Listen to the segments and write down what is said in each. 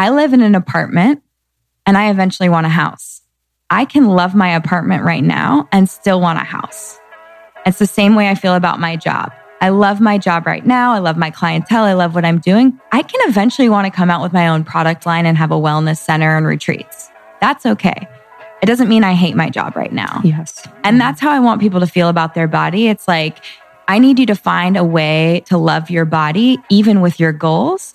I live in an apartment and I eventually want a house. I can love my apartment right now and still want a house. It's the same way I feel about my job. I love my job right now. I love my clientele. I love what I'm doing. I can eventually want to come out with my own product line and have a wellness center and retreats. That's okay. It doesn't mean I hate my job right now. Yes. And that's how I want people to feel about their body. It's like, I need you to find a way to love your body, even with your goals,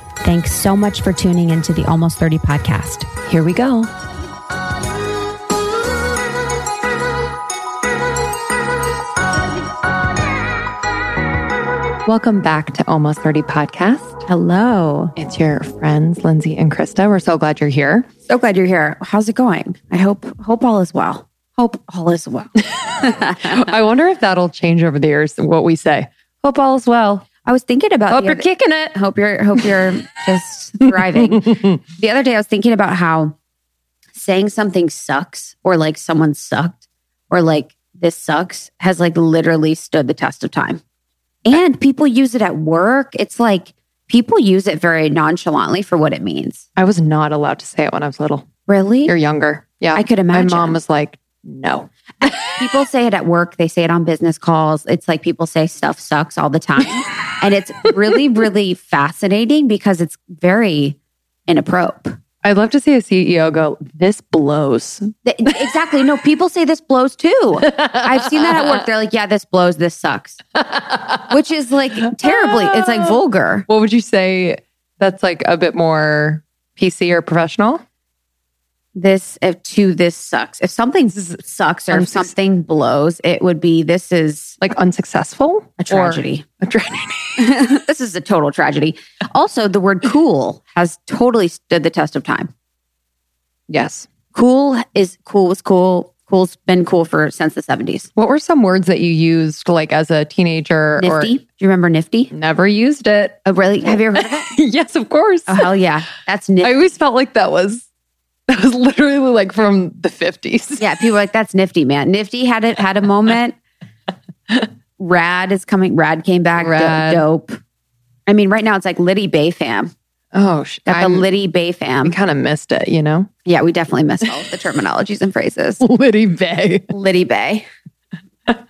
Thanks so much for tuning into the Almost 30 podcast. Here we go. Welcome back to Almost 30 Podcast. Hello. It's your friends, Lindsay and Krista. We're so glad you're here. So glad you're here. How's it going? I hope hope all is well. Hope all is well. I wonder if that'll change over the years what we say. Hope all is well. I was thinking about Hope you're other- kicking it. hope you're hope you're just thriving. the other day I was thinking about how saying something sucks or like someone sucked or like this sucks has like literally stood the test of time. And people use it at work. It's like people use it very nonchalantly for what it means. I was not allowed to say it when I was little. Really? You're younger. Yeah. I could imagine. My mom was like, no. people say it at work they say it on business calls it's like people say stuff sucks all the time and it's really really fascinating because it's very inappropriate I'd love to see a CEO go, this blows. Exactly. No people say this blows too. I've seen that at work. They're like yeah this blows. This sucks. Which is like terribly it's like vulgar. What would you say that's like a bit more PC or professional? This if to this sucks if something sucks or if something blows it would be this is Like unsuccessful? a tragedy a tragedy. this is a total tragedy also the word cool has totally stood the test of time yes. cool is cool was cool. Cool's been cool for since the 70s. What were some words that you used like as a teenager Nifty. Do you remember Nifty? never used it? Oh, really? Have you ever heard yes, of course. Oh, hell yeah. That's nifty. I always felt like that was that was literally like from the 50s. Yeah, people are like, that's nifty, man. Nifty had it, had a moment. Rad is coming. Rad came back. Rad. dope. I mean, right now it's like Liddy Bay fam. Oh, sh- Got the I'm- Liddy Bay fam. kind of missed it, you know? Yeah, we definitely missed all of the terminologies and phrases. Liddy Bay. Liddy Bay.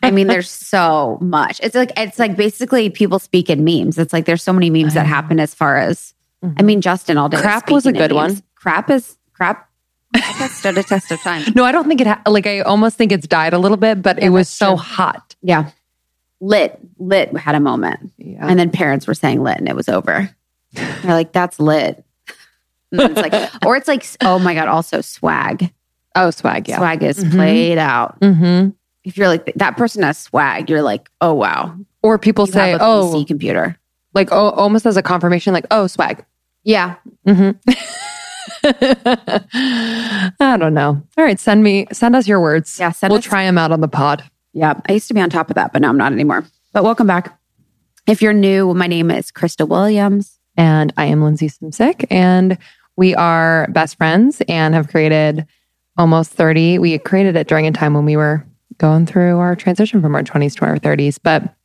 I mean, there's so much. It's like it's like basically people speak in memes. It's like there's so many memes that happen as far as I mm-hmm. mean, Justin all day. Crap was a good one. Crap is crap. That stood a test of time. No, I don't think it, ha- like, I almost think it's died a little bit, but Yeah, it was so true. hot. Yeah, lit lit had a moment, Yeah. and then parents were saying lit, and it was over. They're like, "That's lit." And it's like, or it's like, oh my god, also swag. oh, swag. Yeah. Swag is Mhm. played out. Mm-hmm. If you're like that person has swag, you're like, oh wow, Or people you say, oh, PC computer. like, oh, almost as a confirmation, like, oh, swag. Yeah, Mm-hmm. I don't know. All right, send me, send us your words. Yeah, send we'll us- try them out on the pod. Yeah, I used to be on top of that, but now I'm not anymore. But welcome back. If you're new, my name is Krista Williams. And I am Lindsay Simcik, and we are best friends and have created almost 30. We created it during a time when we were going through our transition from our 20s to our 30s, but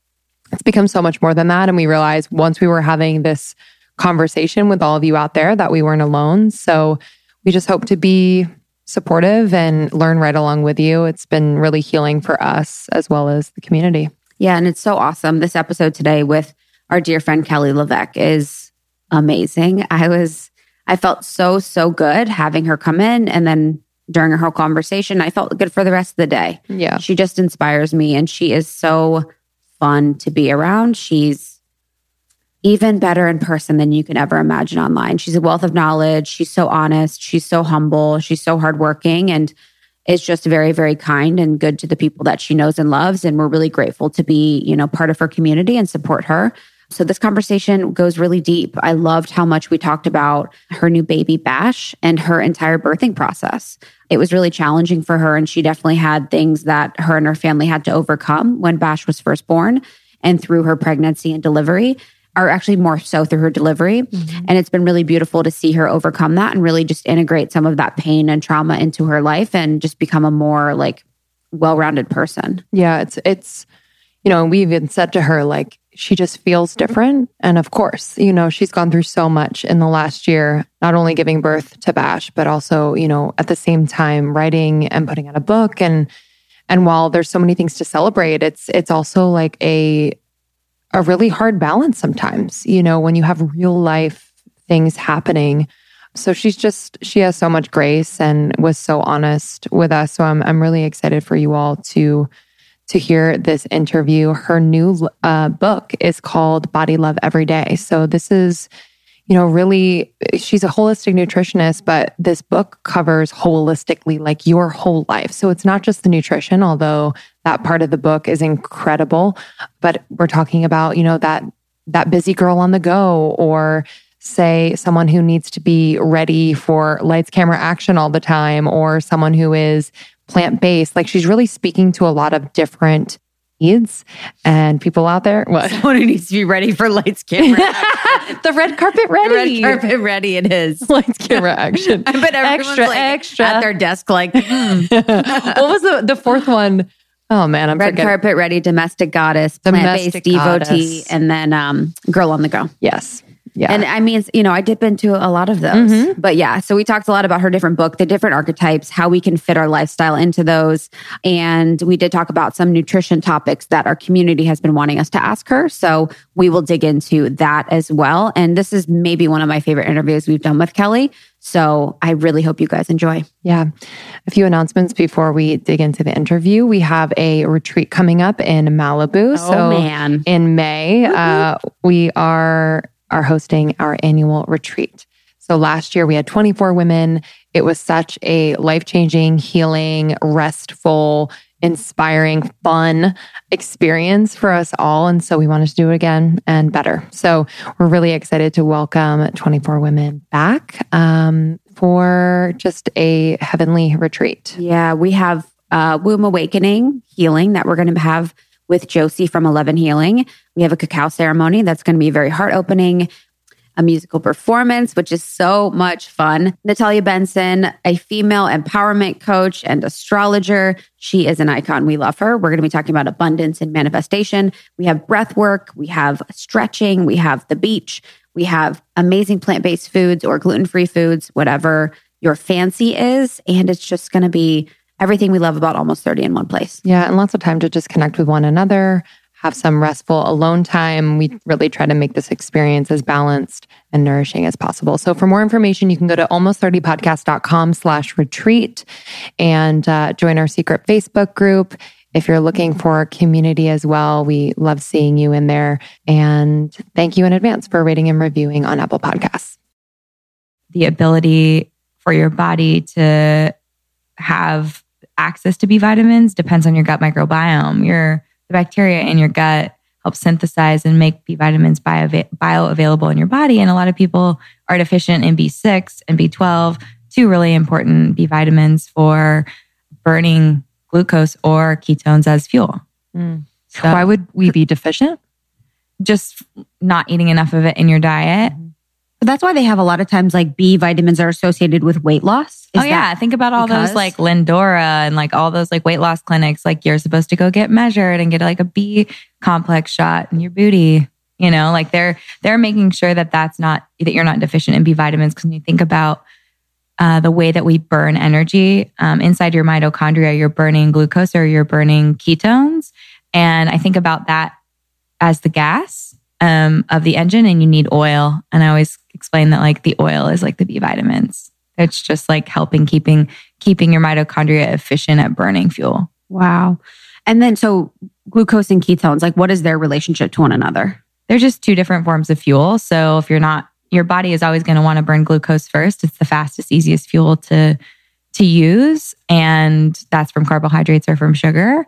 it's become so much more than that. And we realized once we were having this conversation with all of you out there that we weren't alone. So we just hope to be supportive and learn right along with you. It's been really healing for us as well as the community. Yeah, and it's so awesome. This episode today with our dear friend Kelly Levesque is amazing. I was, I felt so, so good having her come in. And then during her whole conversation, I felt good for the rest of the day. Yeah. She just inspires me and she is so fun to be around. She's even better in person than you can ever imagine online. She's a wealth of knowledge. She's so honest. She's so humble. She's so hardworking and is just very, very kind and good to the people that she knows and loves. And we're really grateful to be, you know, part of her community and support her. So this conversation goes really deep. I loved how much we talked about her new baby Bash and her entire birthing process. It was really challenging for her and she definitely had things that her and her family had to overcome when Bash was first born and through her pregnancy and delivery or actually more so through her delivery. Mm-hmm. And it's been really beautiful to see her overcome that and really just integrate some of that pain and trauma into her life and just become a more like well-rounded person. Yeah, it's it's you know, we even said to her like she just feels different. And of course, you know, she's gone through so much in the last year, not only giving birth to Bash, but also, you know, at the same time writing and putting out a book and and while there's so many things to celebrate, it's it's also like a a really hard balance sometimes, you know, when you have real life things happening. So she's just she has so much grace and was so honest with us. So I'm I'm really excited for you all to to hear this interview. Her new uh, book is called Body Love Every Day. So this is, you know, really, she's a holistic nutritionist, but this book covers holistically like your whole life. So it's not just the nutrition, although that part of the book is incredible, but we're talking about, you know, that that busy girl on the go or say someone who needs to be ready for lights camera action all the time or someone who is plant based. Like she's really speaking to a lot of different needs and people out there. What? Someone who needs to be ready for lights, camera. the red carpet ready. The red carpet ready. It is lights, camera, action. but extra, like extra at their desk. Like, mm. what was the the fourth one? Oh man, I'm red forgetting. carpet ready, domestic goddess, plant based devotee, and then um, girl on the go. Yes. Yeah. And I mean, you know, I dip into a lot of those. Mm-hmm. But yeah, so we talked a lot about her different book, the different archetypes, how we can fit our lifestyle into those. And we did talk about some nutrition topics that our community has been wanting us to ask her. So we will dig into that as well. And this is maybe one of my favorite interviews we've done with Kelly. So I really hope you guys enjoy. Yeah. A few announcements before we dig into the interview. We have a retreat coming up in Malibu. Oh, so man. in May, uh, we are are hosting our annual retreat. So last year we had 24 women. It was such a life changing, healing, restful, inspiring, fun experience for us all. And so we wanted to do it again and better. So we're really excited to welcome 24 women back um, for just a heavenly retreat. Yeah, we have uh, Womb Awakening healing that we're going to have with Josie from 11 Healing. We have a cacao ceremony that's going to be very heart opening, a musical performance, which is so much fun. Natalia Benson, a female empowerment coach and astrologer. She is an icon. We love her. We're going to be talking about abundance and manifestation. We have breath work, we have stretching, we have the beach, we have amazing plant based foods or gluten free foods, whatever your fancy is. And it's just going to be everything we love about almost 30 in one place. Yeah, and lots of time to just connect with one another, have some restful alone time. We really try to make this experience as balanced and nourishing as possible. So for more information, you can go to almost30podcast.com slash retreat and uh, join our secret Facebook group. If you're looking for community as well, we love seeing you in there. And thank you in advance for rating and reviewing on Apple Podcasts. The ability for your body to have access to B vitamins depends on your gut microbiome. Your the bacteria in your gut help synthesize and make B vitamins bio, bioavailable in your body. And a lot of people are deficient in B6 and B12, two really important B vitamins for burning glucose or ketones as fuel. Mm. So, Why would we be deficient? Just not eating enough of it in your diet. Mm-hmm. That's why they have a lot of times like B vitamins are associated with weight loss. Is oh yeah, think about all because? those like Lindora and like all those like weight loss clinics. Like you're supposed to go get measured and get like a B complex shot in your booty. You know, like they're they're making sure that that's not that you're not deficient in B vitamins. Because when you think about uh, the way that we burn energy um, inside your mitochondria, you're burning glucose or you're burning ketones, and I think about that as the gas um, of the engine, and you need oil. And I always explain that like the oil is like the B vitamins. It's just like helping keeping keeping your mitochondria efficient at burning fuel. Wow. And then so glucose and ketones? Like, what is their relationship to one another? They're just two different forms of fuel. So if you're not, your body is always going to want to burn glucose first. It's the fastest, easiest fuel to to use, and that's from carbohydrates or from sugar.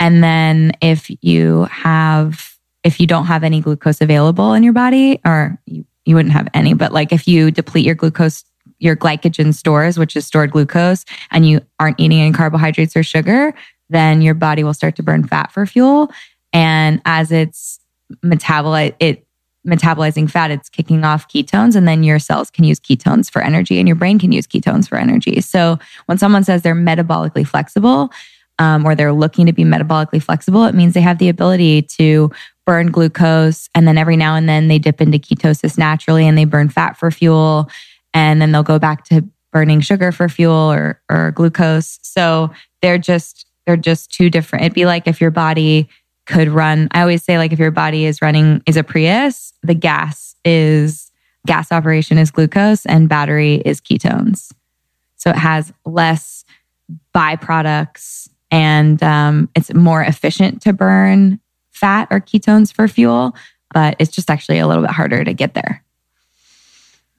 And then if you have, if you don't have any glucose available in your body, or you, you wouldn't have any, but like if you deplete your glucose, your glycogen stores, which is stored glucose, and you aren't eating any carbohydrates or sugar, then your body will start to burn fat for fuel. And as it's metabolize it metabolizing fat, it's kicking off ketones, and then your cells can use ketones for energy, and your brain can use ketones for energy. So when someone says they're metabolically flexible, um, or they're looking to be metabolically flexible, it means they have the ability to burn glucose, and then every now and then they dip into ketosis naturally, and they burn fat for fuel, and then they'll go back to burning sugar for fuel or or glucose. So they're just they're just two different. It'd be like if your body could run. I always say, like, if your body is running, is a Prius, the gas is gas operation is glucose and battery is ketones. So it has less byproducts and um, it's more efficient to burn fat or ketones for fuel, but it's just actually a little bit harder to get there.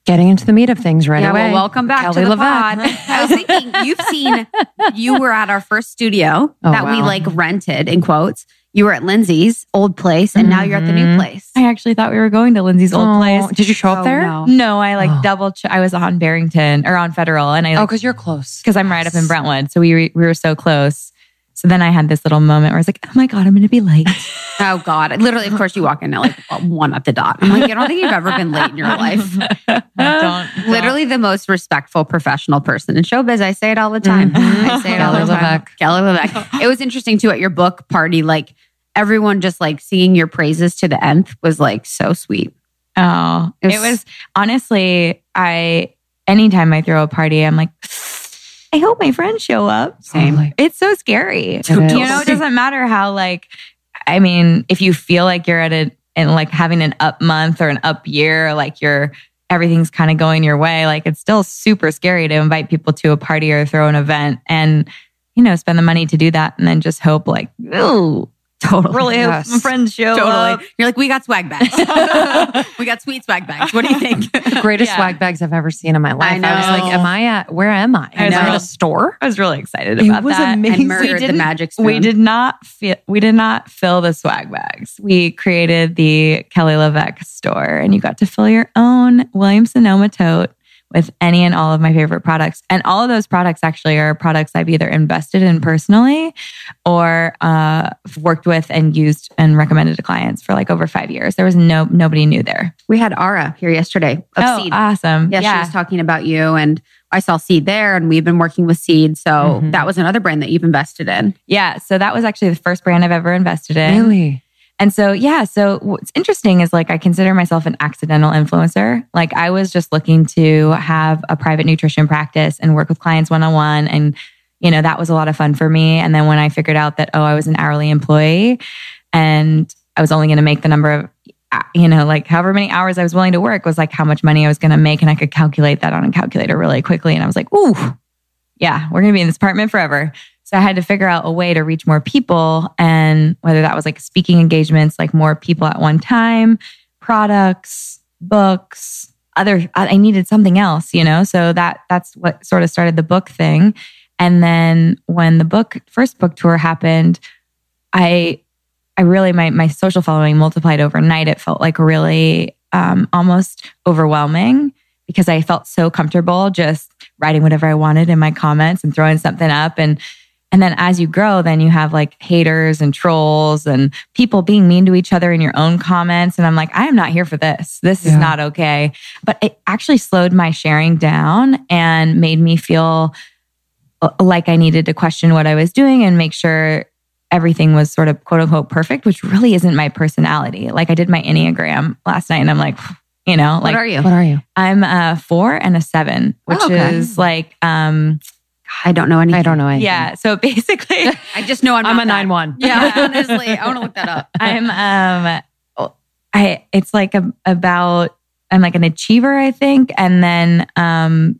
Getting into the meat of things right yeah, away. well, welcome back Kelly to the LeVeque. pod. I was thinking, you've seen, you were at our first studio Oh, that we like rented in quotes. You were at Lindsay's old place, and now you're at the new Mhm. place. I actually thought we were going to Lindsay's old Oh, place. Did you show up Oh, there? no. No, I like Oh. double. Ch- I was on Barrington or on Federal, and I Oh, because you're close. because I'm right up in Brentwood, so we we were so close. So then I had this little moment where I was like, "Oh my god, I'm going to be late." Oh God! Literally, of course, you walk in at like one at the dot. I'm like, I don't think you've ever been late in your life. don't, don't. Literally, the most respectful professional person in showbiz. I say it all the time. Mhm. I say it all the time. LeVeque. Kelly LeVeque. It was interesting too at your book party. Like everyone just like singing your praises to the nth was like so sweet. Oh, It it was- was honestly, I anytime I throw a party, I'm like, I hope my friends show up. Same. Totally. It's so scary. is. You know, it doesn't matter how like I mean, if you feel like you're at a and like having an up month or an up year, like you're everything's kind of going your way, like it's still super scary to invite people to a party or throw an event and you know, spend the money to do that and then just hope like, ooh, Totally. really Yes. hope my friends show Totally. up. You're like, we got swag bags. we got sweet swag bags. What do you think? Greatest Yeah. swag bags I've ever seen in my life. I was know. like, am I at, where am I? I Am I at a store? I was really excited It about was that. amazing. and murdered the magic spoon. We did not fi- we did not fill the swag bags. We created the Kelly LeVeque store, and you got to fill your own Williams Sonoma tote with any and all of my favorite products. And all of those products actually are products I've either invested in personally or uh, worked with and used and recommended to clients for like over five years. There was no nobody new there. We had Ara here yesterday of oh, Seed. awesome! Yeah, she was talking about you, and I saw Seed there, and we've been working with Seed. So Mhm. that was another brand that you've invested in. yeah. So that was actually the first brand I've ever invested in. Really? And so, yeah, so what's interesting is like I consider myself an accidental influencer. Like I was just looking to have a private nutrition practice and work with clients one on one. And, you know, that was a lot of fun for me. And then when I figured out that, oh, I was an hourly employee and I was only going to make the number of, uh, you know, like however many hours I was willing to work was like how much money I was going to make. And I could calculate that on a calculator really quickly. And I was like, ooh, yeah, we're going to be in this apartment forever. So I had to figure out a way to reach more people and whether that was like speaking engagements, like more people at one time, products, books, other I needed something else, you know? So that that's what sort of started the book thing. And then when the book first book tour happened, I I really my my social following multiplied overnight. It felt like really um, almost overwhelming because I felt so comfortable just writing whatever I wanted in my comments and throwing something up and and then as you grow, then you have like haters and trolls and people being mean to each other in your own comments. And I'm like, I am not here for this. This is not okay. But it actually slowed my sharing down and made me feel uh, like I needed to question what I was doing and make sure everything was sort of quote unquote perfect, which really isn't my personality. Like I did my Enneagram last night and I'm like, you know, like What like are you? What are you? I'm a four and a seven, which Oh, okay. is like, um, I don't know anything. I don't know anything. yeah. So basically, I just know I'm, I'm not a nine one. Yeah, honestly, I want to look that up. I'm um I it's like a, about I'm like an achiever, I think, and then um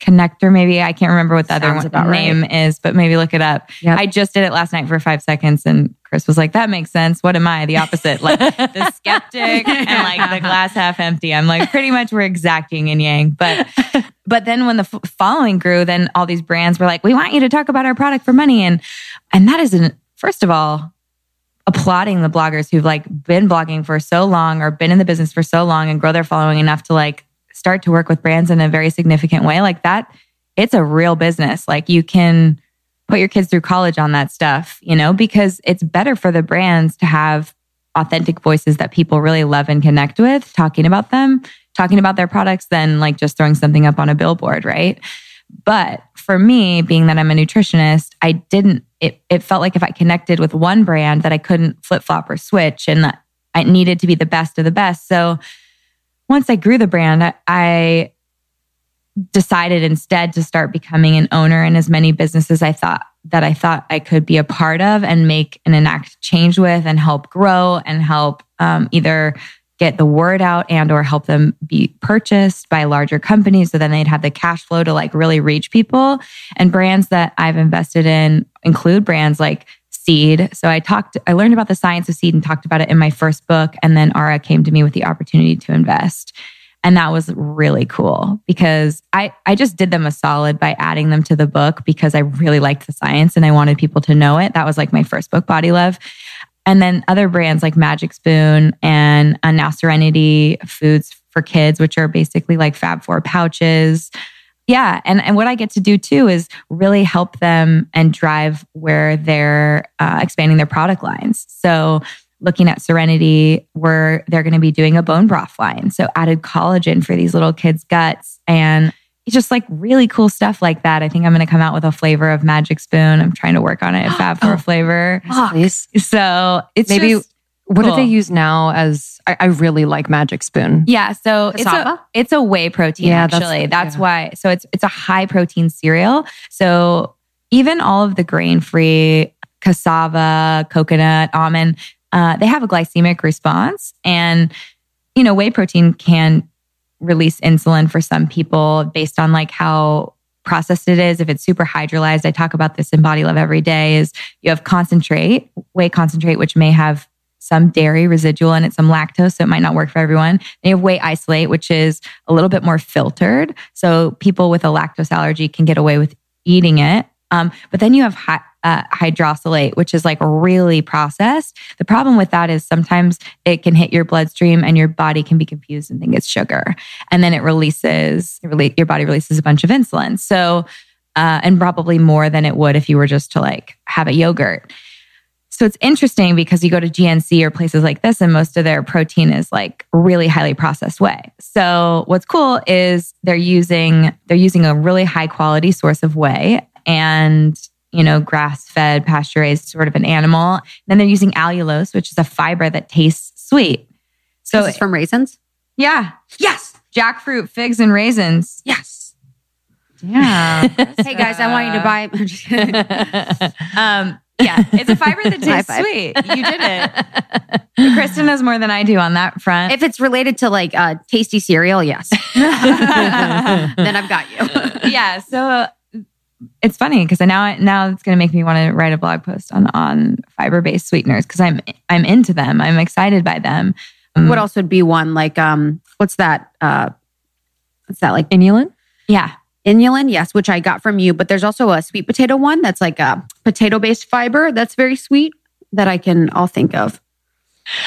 connector maybe I can't remember what the other one, about right. name is, but maybe look it up. Yep. I just did it last night for five seconds and Chris was like, that makes sense. What am I? The opposite, like the skeptic and like the uh-huh. glass half empty. I'm like, pretty much we're exacting yin yang. But, but then when the f- following grew, then all these brands were like, we want you to talk about our product for money. And, and that isn't, first of all, applauding the bloggers who've like been blogging for so long or been in the business for so long and grow their following enough to like start to work with brands in a very significant way like that it's a real business like you can put your kids through college on that stuff you know because it's better for the brands to have authentic voices that people really love and connect with talking about them talking about their products than like just throwing something up on a billboard right but for me, being that I'm a nutritionist, I didn't, it, it felt like if I connected with one brand that I couldn't flip flop or switch and that I needed to be the best of the best. So once I grew the brand, I, I decided instead to start becoming an owner in as many businesses I thought that I thought I could be a part of and make and enact change with and help grow and help um, either get the word out and or help them be purchased by larger companies so then they'd have the cash flow to like really reach people. And brands that i've invested in include brands like seed. So i talked i learned about the science of seed and talked about it in my first book and then ara came to me with the opportunity to invest and that was really cool because I, I just did them a solid by adding them to the book because I really liked the science and I wanted people to know it. That was like my first book, Body Love. And then other brands like Magic Spoon and uh, now Serenity Foods for Kids, which are basically like Fab Four pouches. Yeah. And, and what I get to do too is really help them and drive where they're uh, expanding their product lines. So looking at Serenity, where they're going to be doing a bone broth line. So added collagen for these little kids' guts and it's just like really cool stuff like that. I think I'm going to come out with a flavor of Magic Spoon. I'm trying to work on it, Fab Four oh, flavor. Please. So it's maybe. Just, what cool. do they use now as I, I, really like Magic Spoon. Yeah, so it's a it's a whey protein yeah, actually. That's, that's yeah. why. So it's it's a high protein cereal. So even all of the grain free cassava, coconut, almond, uh, they have a glycemic response, and you know whey protein can release insulin for some people based on like how processed it is. If it's super hydrolyzed, I talk about this in Body Love every day, is you have concentrate, whey concentrate, which may have some dairy residual in it, some lactose, so it might not work for everyone. You have whey isolate, which is a little bit more filtered. So people with a lactose allergy can get away with eating it. Um, but then you have high, uh, hydrolysate, which is like really processed. The problem with that is sometimes it can hit your bloodstream and your body can be confused and think it's sugar. And then it releases, your body releases a bunch of insulin. So, uh, and probably more than it would if you were just to like have a yogurt. So it's interesting because you go to GNC or places like this, and most of their protein is like really highly processed whey. So what's cool is they're using they're using a really high quality source of whey, and you know, grass fed, pasture raised sort of an animal. Then they're using allulose, which is a fiber that tastes sweet. So it's from raisins? Yeah. Yes. Jackfruit, figs, and raisins. Yes. Yeah. hey guys, I want you to buy. um, yeah, it's a fiber that tastes sweet. You did it. Kristen knows more than I do on that front. If it's related to like uh, tasty cereal, yes. then I've got you. yeah. So it's funny because now now it's going to make me want to write a blog post on on fiber based sweeteners because I'm I'm into them. I'm excited by them. Um, what else would be one like um what's that uh what's that like inulin? Yeah. Inulin, yes, which I got from you, but there's also a sweet potato one that's like a potato based fiber that's very sweet that I can all think of.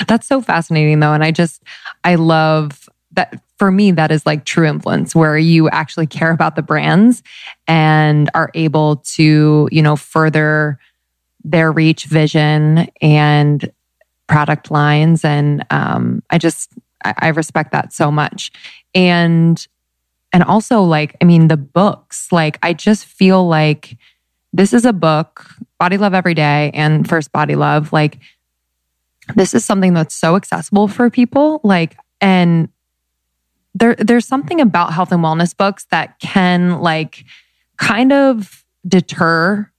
That's so fascinating though and I just I love that for me, that is like true influence where you actually care about the brands and are able to, you know, further their reach, vision, and product lines. And um, I just, I, I respect that so much. And, and also like, I mean, the books, like, I just feel like this is a book, Body Love Every Day and First Body Love. Like, this is something that's so accessible for people. Like, and there there's something about health and wellness books that can like kind of deter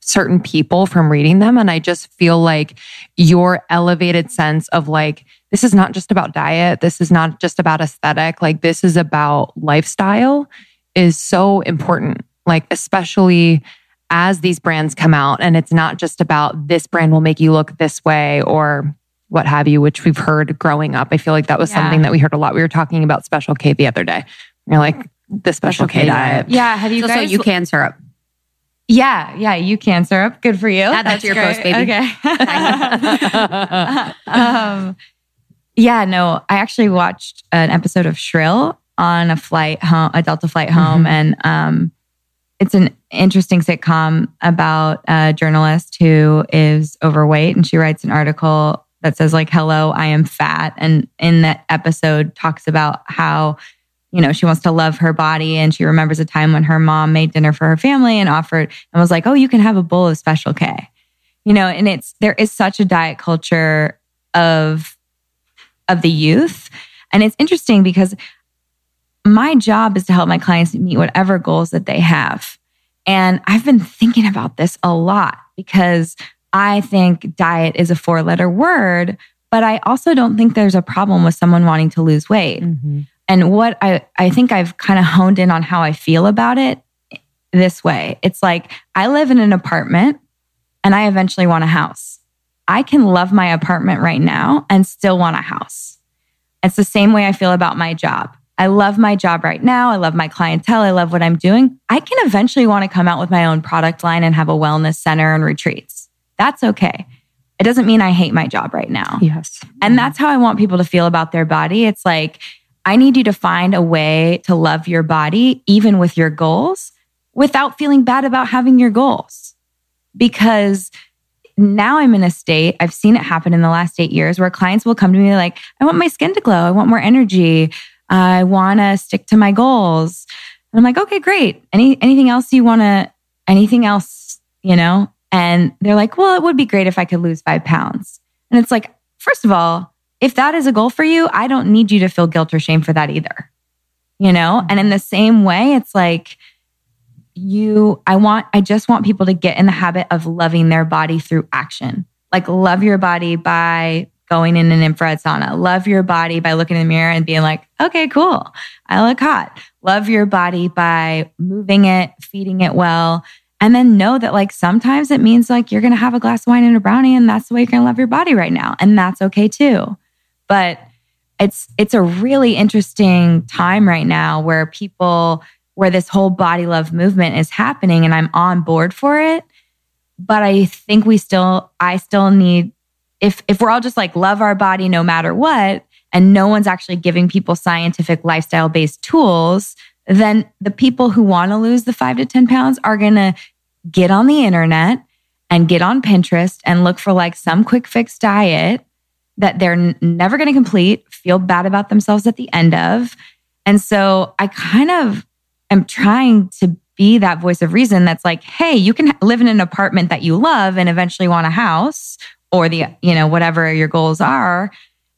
certain people from reading them. And i just feel like your elevated sense of like this is not just about diet. This is not just about aesthetic. Like this is about lifestyle is so important. Like especially as these brands come out and it's not just about this brand will make you look this way or what have you, which we've heard growing up. I feel like that was Yeah. something that we heard a lot. We were talking about Special K the other day. You're like, the Special, Special K, K diet. Yeah. Have you It's also guys? you can syrup. yeah. Yeah. You can syrup. Good for you. Add that to your post, baby. Okay. um, yeah. No, I actually watched an episode of Shrill on a flight home, a Delta flight home, Mhm. and um, it's an interesting sitcom about a journalist who is overweight, and she writes an article that says like, "Hello, I am fat," and in that episode talks about how you know, she wants to love her body and she remembers a time when her mom made dinner for her family and offered and was like, "Oh, you can have a bowl of special K." You know, and it's there is such a diet culture of of the youth. And it's interesting because my job is to help my clients meet whatever goals that they have. And I've been thinking about this a lot because I think diet is a four letter word, but I also don't think there's a problem with someone wanting to lose weight. Mhm. And what I, I think I've kind of honed in on how I feel about it this way. It's like I live in an apartment and I eventually want a house. I can love my apartment right now and still want a house. It's the same way I feel about my job. I love my job right now. I love my clientele. I love what I'm doing. I can eventually want to come out with my own product line and have a wellness center and retreats. That's okay. It doesn't mean I hate my job right now. Yes. And that's how I want people to feel about their body. It's like, I need you to find a way to love your body, even with your goals, without feeling bad about having your goals. Because now I'm in a state, I've seen it happen in the last eight years where clients will come to me like, I want my skin to glow. I want more energy. I want to stick to my goals. And I'm like, okay, great. Any, anything else you want to, anything else, you know? And they're like, well, it would be great if I could lose five pounds. And it's like, first of all, if that is a goal for you, I don't need you to feel guilt or shame for that either. You know? Mm-hmm. And in the same way, it's like you, I want, I just want people to get in the habit of loving their body through action. Like, love your body by going in an infrared sauna. Love your body by looking in the mirror and being like, okay, cool. I look hot. Love your body by moving it, feeding it well. And then know that like sometimes it means like you're going to have a glass of wine and a brownie and that's the way you're going to love your body right now. And that's okay too. But it's it's a really interesting time right now where people where this whole body love movement is happening and I'm on board for it. But I think we still I still need if if we're all just like love our body no matter what and no one's actually giving people scientific lifestyle based tools, then the people who want to lose the 5 to 10 pounds are going to get on the internet and get on Pinterest and look for like some quick fix diet that they're n- never going to complete, feel bad about themselves at the end of. And so I kind of am trying to be that voice of reason that's like, hey, you can live in an apartment that you love and eventually want a house or the, you know, whatever your goals are.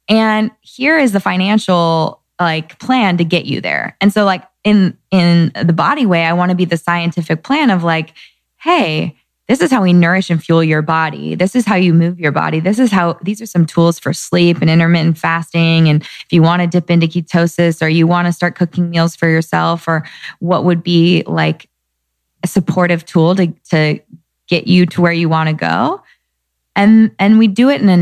And here is the financial like plan to get you there. And so like in in the body way, I want to be the scientific plan of like, hey, this is how we nourish and fuel your body. This is how you move your body. This is how these are some tools for sleep and intermittent fasting. And if you want to dip into ketosis or you want to start cooking meals for yourself, or what would be like a supportive tool to, to get you to where you want to go. And and we do it in a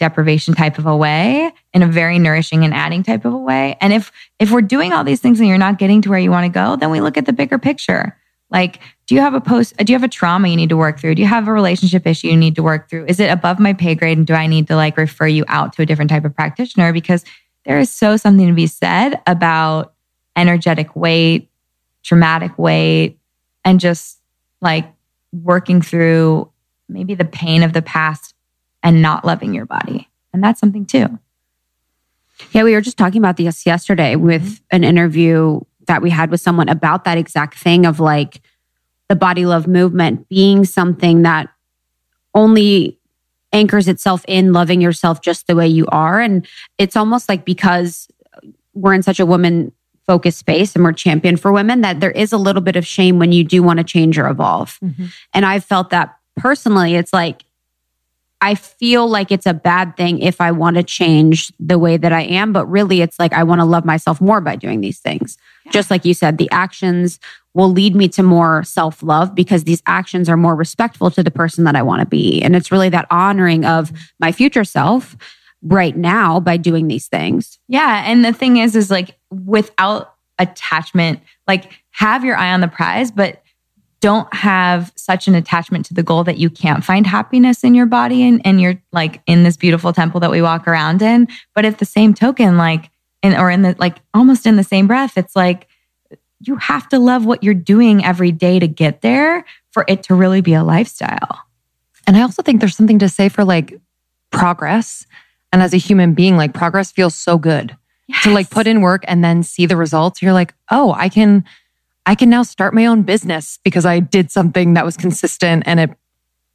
non-deprivation type of a way, in a very nourishing and adding type of a way. And if if we're doing all these things and you're not getting to where you want to go, then we look at the bigger picture. Like, do you have a post? Do you have a trauma you need to work through? Do you have a relationship issue you need to work through? Is it above my pay grade? And do I need to like refer you out to a different type of practitioner? Because there is so something to be said about energetic weight, traumatic weight, and just like working through maybe the pain of the past and not loving your body. And that's something too. Yeah, we were just talking about this yesterday with mm-hmm. an interview that we had with someone about that exact thing of like the body love movement being something that only anchors itself in loving yourself just the way you are. And it's almost like because we're in such a woman focused space and we're champion for women that there is a little bit of shame when you do want to change or evolve. Mm-hmm. And I've felt that personally. It's like, I feel like it's a bad thing if I want to change the way that I am, but really it's like I want to love myself more by doing these things. Just like you said, the actions will lead me to more self love because these actions are more respectful to the person that I want to be. And it's really that honoring of my future self right now by doing these things. Yeah. And the thing is, is like without attachment, like have your eye on the prize, but don't have such an attachment to the goal that you can't find happiness in your body and, and you're like in this beautiful temple that we walk around in. But at the same token, like, in, or in the like almost in the same breath, it's like you have to love what you're doing every day to get there for it to really be a lifestyle. And I also think there's something to say for like progress. And as a human being, like progress feels so good Yes. to like put in work and then see the results. You're like, oh, I can, I can now start my own business because I did something that was consistent and it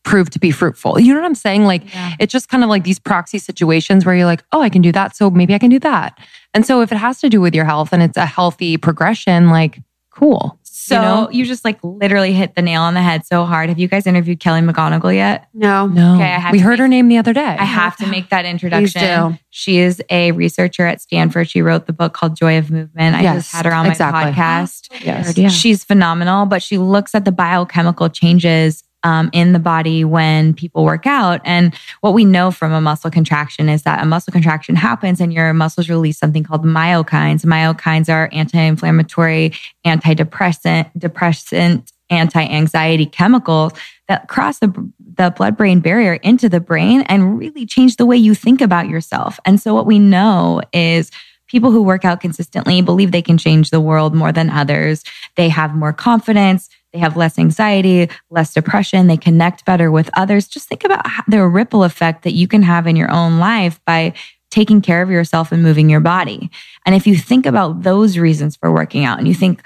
proved to be fruitful. You know what I'm saying? Like Yeah. it's just kind of like these proxy situations where you're like, oh, I can do that. So maybe I can do that. And so if it has to do with your health and it's a healthy progression, like cool. So you know? you just like literally hit the nail on the head so hard. Have you guys interviewed Kelly McGonigal yet? No. No. Okay, I have we to heard make- her name the other day. I have to make that introduction. do. She is a researcher at Stanford. She wrote the book called Joy of Movement. I Yes, just had her on my exactly. podcast. Yes. She's phenomenal, but she looks at the biochemical changes um, in the body when people work out. And what we know from a muscle contraction is that a muscle contraction happens and your muscles release something called myokines. Myokines are anti-inflammatory, antidepressant, depressant, anti-anxiety chemicals that cross the, the blood-brain barrier into the brain and really change the way you think about yourself. And so what we know is people who work out consistently believe they can change the world more than others. They have more confidence. They have less anxiety, less depression. They connect better with others. Just think about the ripple effect that you can have in your own life by taking care of yourself and moving your body. And if you think about those reasons for working out and you think,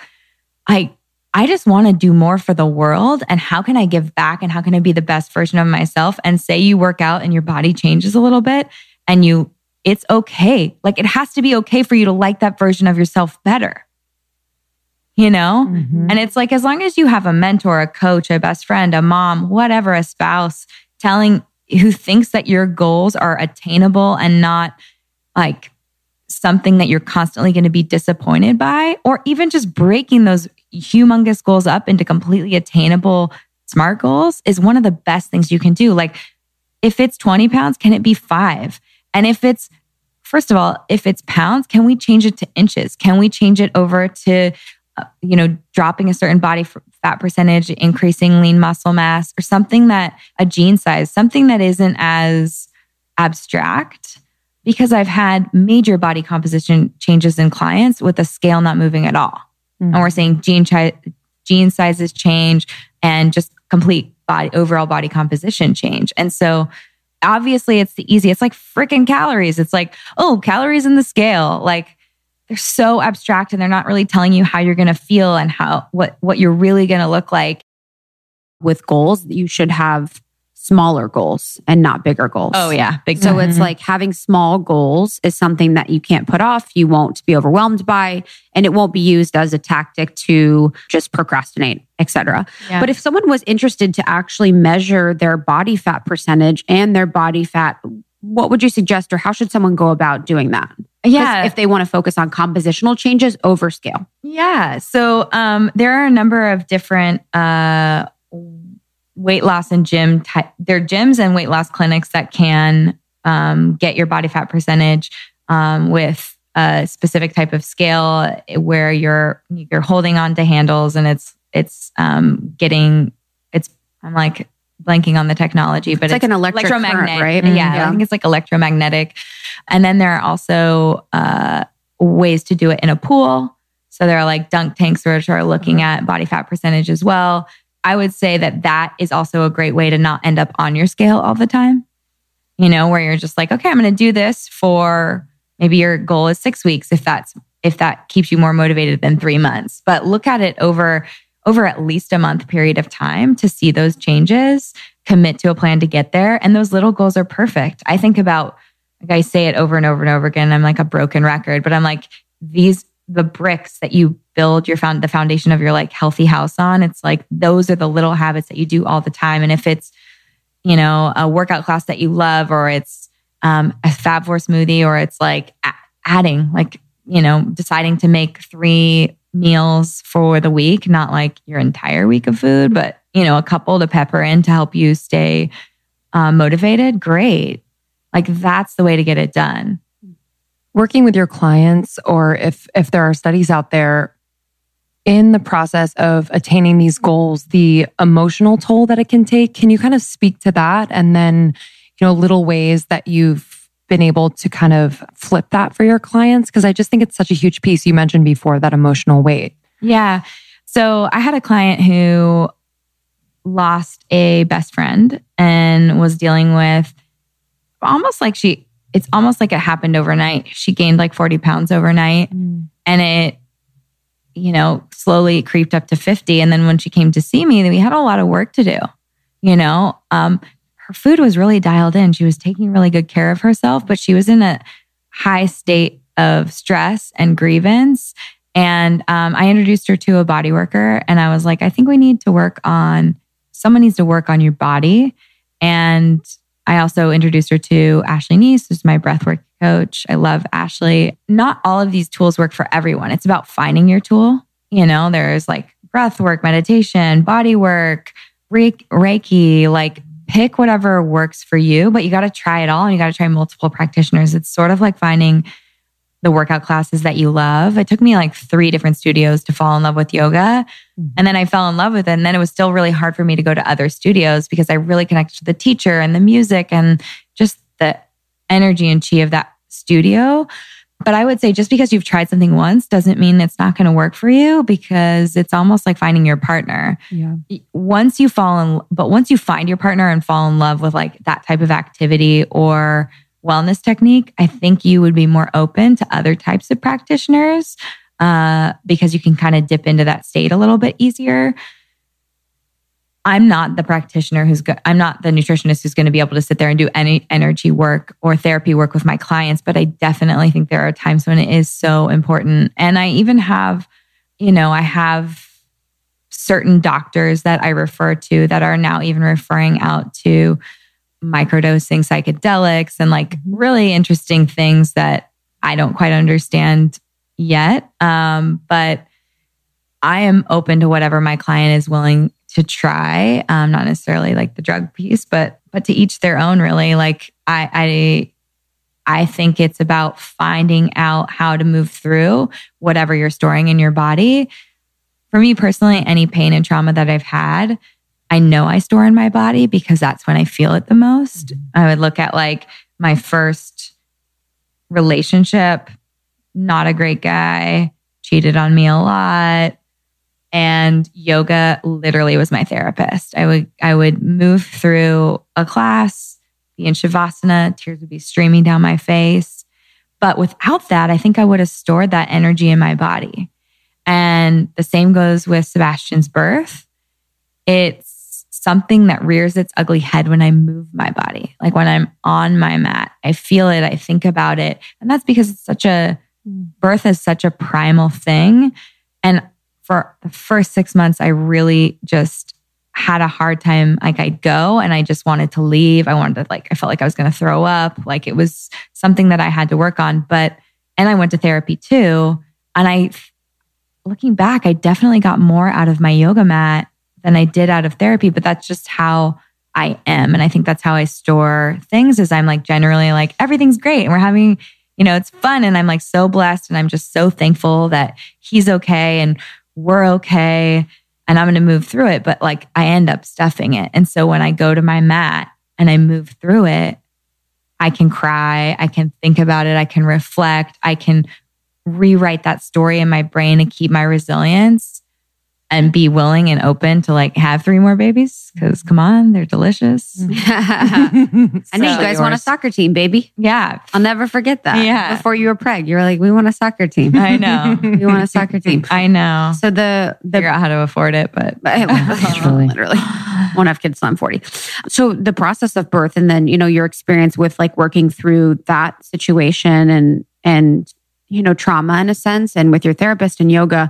I, I just want to do more for the world. And how can I give back? And how can I be the best version of myself? And say you work out and your body changes a little bit and you, it's okay. Like it has to be okay for you to like that version of yourself better. You know? Mhm. And it's like, as long as you have a mentor, a coach, a best friend, a mom, whatever, a spouse telling who thinks that your goals are attainable and not like something that you're constantly going to be disappointed by, or even just breaking those humongous goals up into completely attainable smart goals is one of the best things you can do. Like, if it's 20 pounds, can it be five? And if it's, first of all, if it's pounds, can we change it to inches? Can we change it over to, Uh, you know, dropping a certain body fat percentage, increasing lean muscle mass, or something that a jean size, something that isn't as abstract? Because I've had major body composition changes in clients with the scale not moving at all. And we're mm-hmm. saying jean, chi- jean sizes change and just complete body, overall body composition change. And so obviously it's the easy. It's like freaking calories. It's like, oh, calories in the scale. Like they're so abstract and they're not really telling you how you're going to feel and how, what, what you're really going to look like. With goals, you should have smaller goals and not bigger goals. Oh yeah. Big So it's mm-hmm. like having small goals is something that you can't put off, you won't be overwhelmed by, and it won't be used as a tactic to just procrastinate, etc. Yeah. But if someone was interested to actually measure their body fat percentage and their body fat, what would you suggest or how should someone go about doing that? yeah. If they want to focus on compositional changes over scale. Yeah. So um, there are a number of different uh, weight loss and gym type. There are gyms and weight loss clinics that can um, get your body fat percentage um, with a specific type of scale where you're you're holding on to handles and it's it's um, getting it's I'm like blanking on the technology, but It's like an electric current, electromagnetic, right? Yeah, Mhm. I think it's like electromagnetic. And then there are also uh, ways to do it in a pool. So there are like dunk tanks which are looking at body fat percentage as well. I would say that that is also a great way to not end up on your scale all the time. You know, where you're just like, okay, I'm going to do this for maybe your goal is 6 weeks if that's if that keeps you more motivated than 3 months. But look at it over over at least a month period of time to see those changes, commit to a plan to get there, and those little goals are perfect. I think about like I say it over and over and over again. I'm like a broken record, but I'm like these the bricks that you build your found the foundation of your like healthy house on. It's like those are the little habits that you do all the time. And if it's, you know, a workout class that you love, or it's um, a Fab Four smoothie, or it's like adding, like, you know, deciding to make three meals for the week, not like your entire week of food, but you know, a couple to pepper in to help you stay uh, motivated, great. Like that's the way to get it done. Working with your clients, or if if there are studies out there in the process of attaining these goals, the emotional toll that it can take. Can you kind of speak to that, and then you know little ways that you've been able to kind of flip that for your clients? Because I just think it's such a huge piece. You mentioned before that emotional weight. Yeah. So I had a client who lost a best friend and was dealing with almost like she, it's almost like it happened overnight. She gained like 40 pounds overnight mm. and it, you know, slowly creeped up to 50. And then when she came to see me, we had a lot of work to do, you know, um, her food was really dialed in. She was taking really good care of herself, but she was in a high state of stress and grievance. And um, I introduced her to a body worker, and I was like, I think we need to work on someone needs to work on your body. And I also introduced her to Ashley Neese, who's my breathwork coach. I love Ashley. Not all of these tools work for everyone. It's about finding your tool. You know, there's like breathwork, meditation, body work, Reiki, like pick whatever works for you, but you got to try it all and you got to try multiple practitioners. It's sort of like finding the workout classes that you love. It took me like three different studios to fall in love with yoga. Mm-hmm. And then I fell in love with it. And then it was still really hard for me to go to other studios because I really connected to the teacher and the music and just the energy and chi of that studio. But I would say just because you've tried something once doesn't mean it's not going to work for you because it's almost like finding your partner. Yeah. Once you fall in, but once you find your partner and fall in love with like that type of activity or wellness technique, I think you would be more open to other types of practitioners uh, because you can kind of dip into that state a little bit easier. I'm not the practitioner who's go- I'm not the nutritionist who's going to be able to sit there and do any energy work or therapy work with my clients, but I definitely think there are times when it is so important. And I even have, you know, I have certain doctors that I refer to that are now even referring out to microdosing psychedelics and like mm-hmm. really interesting things that I don't quite understand yet. Um, but I am open to whatever my client is willing to try. Um, not necessarily like the drug piece, but but to each their own. Really, like I I I think it's about finding out how to move through whatever you're storing in your body. For me personally, any pain and trauma that I've had, I know I store in my body because that's when I feel it the most. Mm-hmm. I would look at like my first relationship, not a great guy, cheated on me a lot. And yoga literally was my therapist. I would I would move through a class, be in shavasana, tears would be streaming down my face. But without that, I think I would have stored that energy in my body. And the same goes with Sebastian's birth. It's something that rears its ugly head when I move my body. Like when I'm on my mat, I feel it, I think about it. And that's because it's such a mm. birth is such a primal thing. And for the first six months, I really just had a hard time. Like I'd go and I just wanted to leave. I wanted to, like, I felt like I was going to throw up. Like it was something that I had to work on. But, and I went to therapy too. And I, looking back, I definitely got more out of my yoga mat than I did out of therapy, but that's just how I am. And I think that's how I store things is I'm like generally like everything's great and we're having, you know, it's fun and I'm like so blessed and I'm just so thankful that he's okay and we're okay and I'm going to move through it, but like I end up stuffing it. And so when I go to my mat and I move through it, I can cry, I can think about it, I can reflect, I can rewrite that story in my brain and keep my resilience and be willing and open to like have three more babies because come on, they're delicious. I know you guys want a soccer team, baby. Yeah. I'll never forget that. Yeah. Before you were preg, you were like, we want a soccer team. I know. we want a soccer team. I know. So the, the figure out how to afford it, but literally, literally won't have kids until I'm 40. So the process of birth and then, you know, your experience with like working through that situation and, and, you know, trauma in a sense and with your therapist and yoga,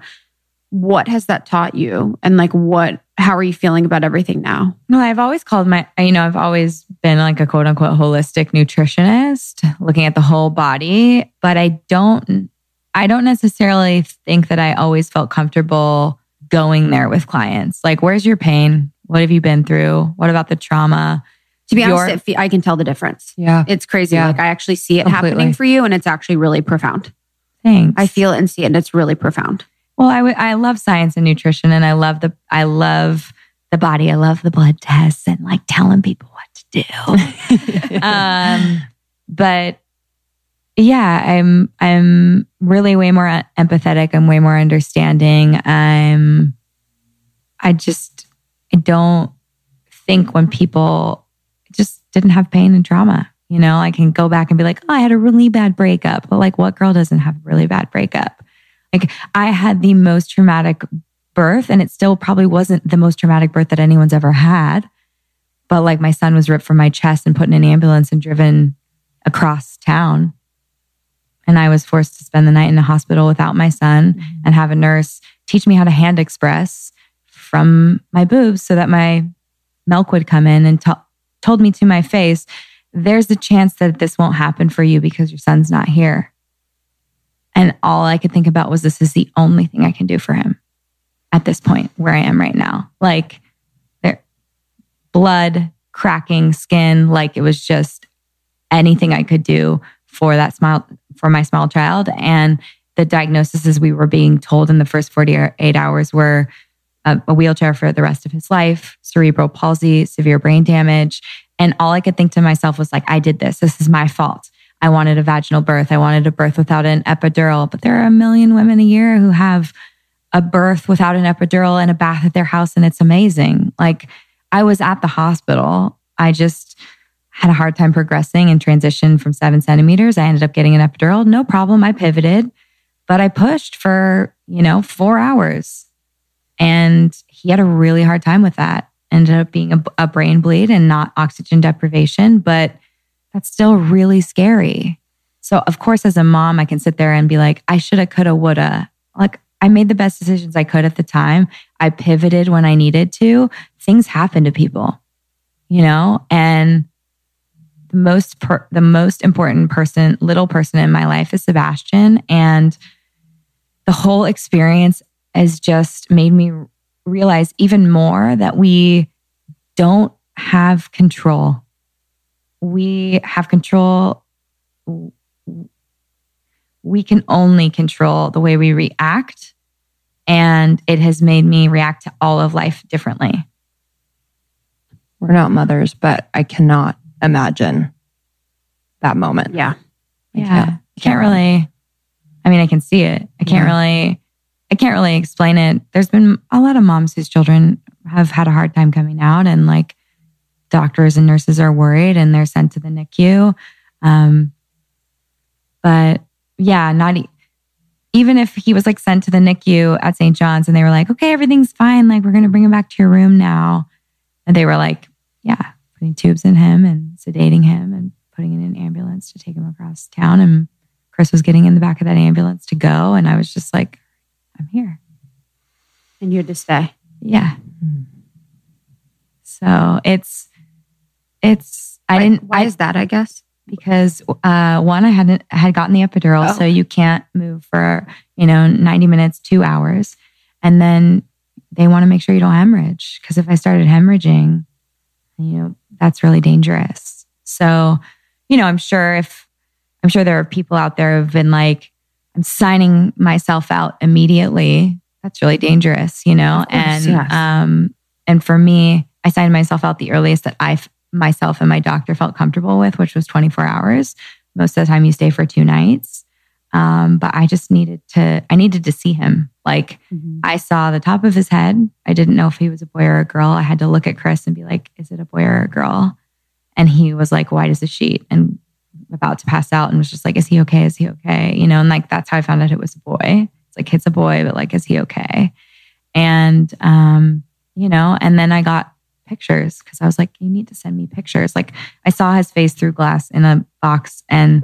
what has that taught you and like what how are you feeling about everything now well i've always called my you know i've always been like a quote unquote holistic nutritionist looking at the whole body but i don't I don't necessarily think that I always felt comfortable going there with clients. Like, where's your pain? What have you been through? What about the trauma? To be Your- honest, fe- I can tell the difference. Yeah. It's crazy. Yeah. Like I actually see it Completely. happening for you, and it's actually really profound. Thanks. I feel it and see it, and it's really profound. Well, I I love science and nutrition, and I love the I love the body. I love the blood tests and like telling people what to do. um, but yeah, I'm I'm really way more empathetic. I'm way more understanding. I'm I just I don't think when people just didn't have pain and trauma. You know, I can go back and be like, oh, I had a really bad breakup. But like, what girl doesn't have a really bad breakup? Like, I had the most traumatic birth, and it still probably wasn't the most traumatic birth that anyone's ever had. But like, my son was ripped from my chest and put in an ambulance and driven across town. And I was forced to spend the night in a hospital without my son mm-hmm. and have a nurse teach me how to hand express from my boobs so that my milk would come in and to- told me to my face, there's a chance that this won't happen for you because your son's not here. And all I could think about was this is the only thing I can do for him at this point where I am right now. Like there blood, cracking skin, like it was just anything I could do for that smile for my small child. And the diagnoses we were being told in the first 48 hours were a, a wheelchair for the rest of his life, cerebral palsy, severe brain damage. And all I could think to myself was like, I did this. This is my fault. I wanted a vaginal birth. I wanted a birth without an epidural. But there are a million women a year who have a birth without an epidural and a bath at their house. And it's amazing. Like I was at the hospital. I just had a hard time progressing and transitioned from seven centimeters. I ended up getting an epidural. No problem. I pivoted, but I pushed for, you know, four hours. And he had a really hard time with that. Ended up being a, a brain bleed and not oxygen deprivation, but that's still really scary. So, of course, as a mom, I can sit there and be like, I shoulda, coulda, woulda. Like, I made the best decisions I could at the time. I pivoted when I needed to. Things happen to people, you know? And the most, per- the most important person, little person in my life is Sebastian. And the whole experience has just made me realize even more that we don't have control. We have control. We can only control the way we react. And it has made me react to all of life differently. We're not mothers, but I cannot imagine that moment. Yeah. I yeah. can't- I can't really, I mean, I can see it. I can't Yeah. really, I can't really explain it. There's been a lot of moms whose children have had a hard time coming out and like doctors and nurses are worried and they're sent to the NICU. Um, but yeah, not e- even if he was like sent to the NICU at St. John's and they were like, okay, everything's fine. Like, we're going to bring him back to your room now. And they were like, yeah, putting tubes in him and sedating him and putting in an ambulance to take him across town. And Chris was getting in the back of that ambulance to go. And I was just like, I'm here. And you had to stay. Yeah. Hmm. So it's, it's, I Why- didn't, Why is that? I guess. because uh, one, I hadn't had gotten the epidural, Oh. so you can't move for you know ninety minutes, two hours, and then they want to make sure you don't hemorrhage because if I started hemorrhaging, you know that's really dangerous. So, you know, I'm sure if I'm sure there are people out there who've been like, I'm signing myself out immediately. That's really dangerous, you know, course, and yes. um, and for me, I signed myself out the earliest that I myself and my doctor felt comfortable with, which was 24 hours. Most of the time, you stay for two nights. Um, but I just needed to, I needed to see him. Like, I saw the top of his head. I didn't know if he was a boy or a girl. I had to look at Chris and be like, is it a boy or a girl? And he was like white as a sheet and about to pass out and was just like, is he okay? Is he okay? You know, and like that's how I found out it was a boy. It's like, it's a boy, but like, is he okay? And, um, you know, and then I got pictures because I was like, you need to send me pictures. Like, I saw his face through glass in a box and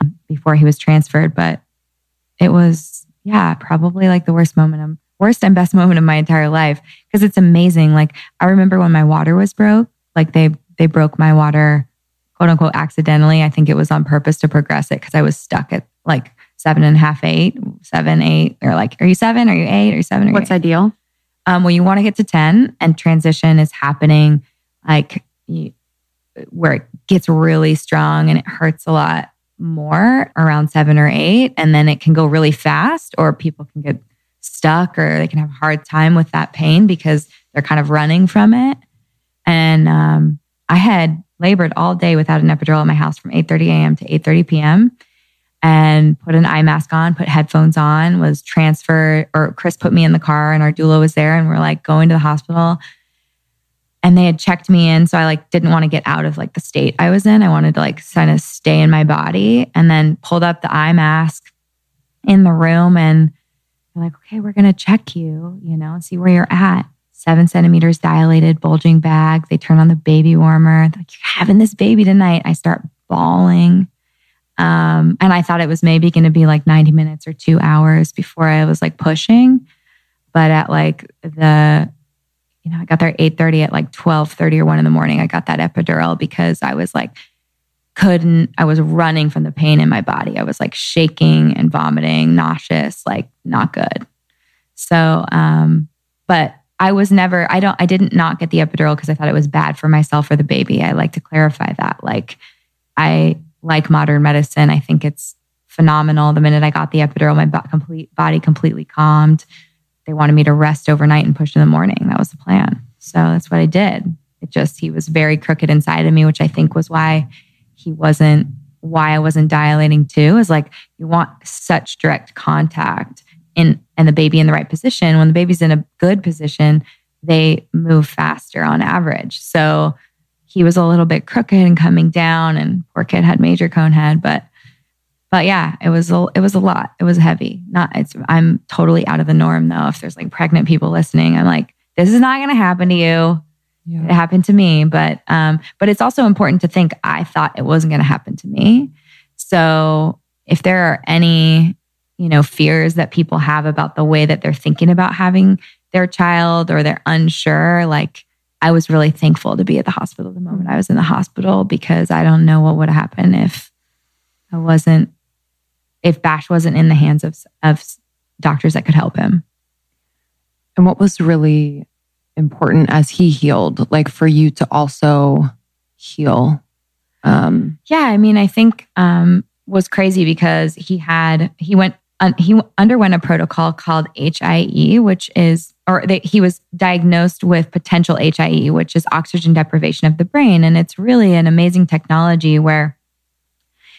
um, before he was transferred, but it was, yeah, probably like the worst moment of worst and best moment of my entire life because it's amazing. Like, I remember when my water was broke, like they, they broke my water, quote unquote, accidentally. I think it was on purpose to progress it because I was stuck at like seven and a half, eight, seven, eight. Or like, are you seven? Are you eight? Are you seven? Are What's eight? ideal? Um, well, you want to get to 10 and transition is happening like you, where it gets really strong and it hurts a lot more around seven or eight. And then it can go really fast or people can get stuck or they can have a hard time with that pain because they're kind of running from it. And um, I had labored all day without an epidural at my house from 8.30 a.m. to 8.30 p.m. and put an eye mask on, put headphones on, was transferred, or Chris put me in the car and our doula was there and we're like going to the hospital. And they had checked me in. So I like didn't want to get out of like the state I was in. I wanted to like kind of stay in my body and then pulled up the eye mask in the room and they're like, okay, we're going to check you, you know, and see where you're at. Seven centimeters dilated, bulging bag. They turn on the baby warmer. They're like, you're having this baby tonight. I start bawling. Um, and I thought it was maybe going to be like 90 minutes or two hours before I was like pushing. But at like the, you know, I got there at 8.30 at like 12.30 or 1 in the morning. I got that epidural because I was like, couldn't, I was running from the pain in my body. I was like shaking and vomiting, nauseous, like not good. So, um, but I was never, I don't, I didn't not get the epidural because I thought it was bad for myself or the baby. I like to clarify that. Like, I like modern medicine. I think it's phenomenal. The minute I got the epidural, my complete body completely calmed. They wanted me to rest overnight and push in the morning. That was the plan. So that's what I did. It just, he was very crooked inside of me, which I think was why he wasn't, why I wasn't dilating too. Is like, you want such direct contact in, and the baby in the right position. When the baby's in a good position, they move faster on average. So he was a little bit crooked and coming down, and poor kid had major cone head, but but yeah, it was a, it was a lot. It was heavy. Not it's I'm totally out of the norm though. If there's like pregnant people listening, I'm like, this is not going to happen to you. It happened to me, but um, but it's also important to think I thought it wasn't going to happen to me. So if there are any you know fears that people have about the way that they're thinking about having their child or they're unsure, like I was really thankful to be at the hospital the moment I was in the hospital because I don't know what would happen if I wasn't if Bash wasn't in the hands of of doctors that could help him. And what was really important as he healed, like for you to also heal? Um, Yeah, I mean, I think um, was crazy because he had he went un, he underwent a protocol called HIE, which is or they, he was diagnosed with potential HIE, which is oxygen deprivation of the brain, and it's really an amazing technology where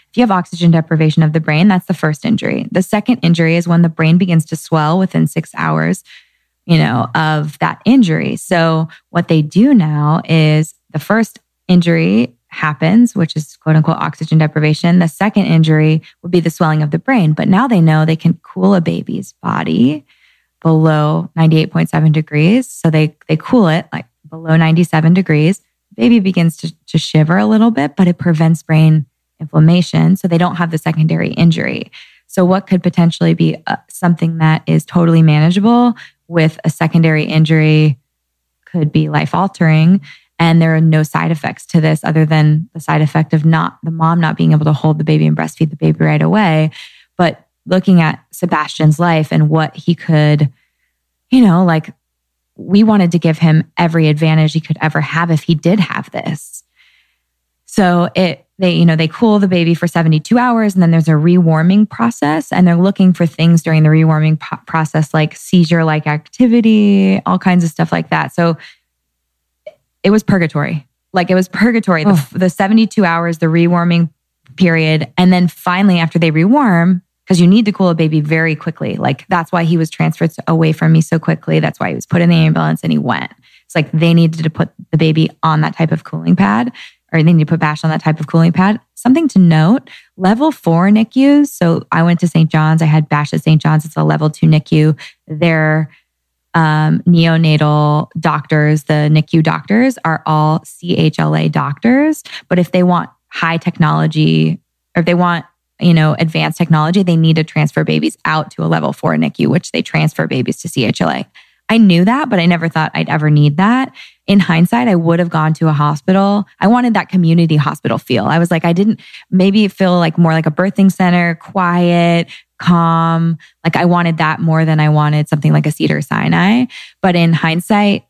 if you have oxygen deprivation of the brain, that's the first injury. The second injury is when the brain begins to swell within six hours, you know, of that injury. So what they do now is the first injury happens, which is quote unquote oxygen deprivation. The second injury would be the swelling of the brain. But now they know they can cool a baby's body below 98.7 degrees. So they, they cool it like below 97 degrees. Baby begins to, to shiver a little bit, but it prevents brain inflammation. So they don't have the secondary injury. So, what could potentially be uh, something that is totally manageable with a secondary injury could be life altering. And there are no side effects to this other than the side effect of not the mom not being able to hold the baby and breastfeed the baby right away. Looking at Sebastian's life and what he could, you know, like we wanted to give him every advantage he could ever have if he did have this. So it, they, you know, they cool the baby for 72 hours and then there's a rewarming process and they're looking for things during the rewarming po- process like seizure like activity, all kinds of stuff like that. So it was purgatory. Like it was purgatory. Oh. The, the 72 hours, the rewarming period. And then finally, after they rewarm, because you need to cool a baby very quickly. Like that's why he was transferred away from me so quickly. That's why he was put in the ambulance and he went. It's like they needed to put the baby on that type of cooling pad or they need to put Bash on that type of cooling pad. Something to note level four NICUs. So I went to St. John's. I had Bash at St. John's. It's a level two NICU. Their um, neonatal doctors, the NICU doctors, are all CHLA doctors. But if they want high technology or if they want you know, advanced technology, they need to transfer babies out to a level four NICU, which they transfer babies to CHLA. I knew that, but I never thought I'd ever need that. In hindsight, I would have gone to a hospital. I wanted that community hospital feel. I was like, I didn't maybe feel like more like a birthing center, quiet, calm. Like I wanted that more than I wanted something like a Cedar Sinai. But in hindsight,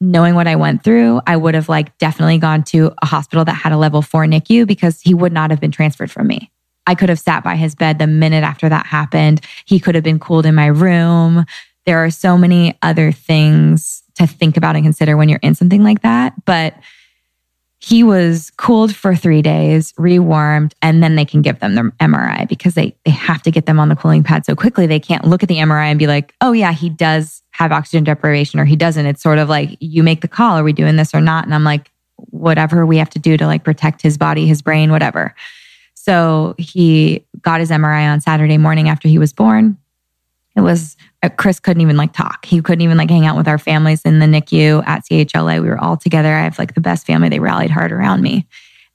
knowing what I went through, I would have like definitely gone to a hospital that had a level four NICU because he would not have been transferred from me. I could have sat by his bed the minute after that happened. He could have been cooled in my room. There are so many other things to think about and consider when you're in something like that. But he was cooled for three days, rewarmed, and then they can give them the MRI because they, they have to get them on the cooling pad so quickly. They can't look at the MRI and be like, oh, yeah, he does have oxygen deprivation or he doesn't. It's sort of like, you make the call. Are we doing this or not? And I'm like, whatever we have to do to like protect his body, his brain, whatever. So he got his MRI on Saturday morning after he was born. It was uh, Chris couldn't even like talk. He couldn't even like hang out with our families in the NICU at CHLA. We were all together. I have like the best family. They rallied hard around me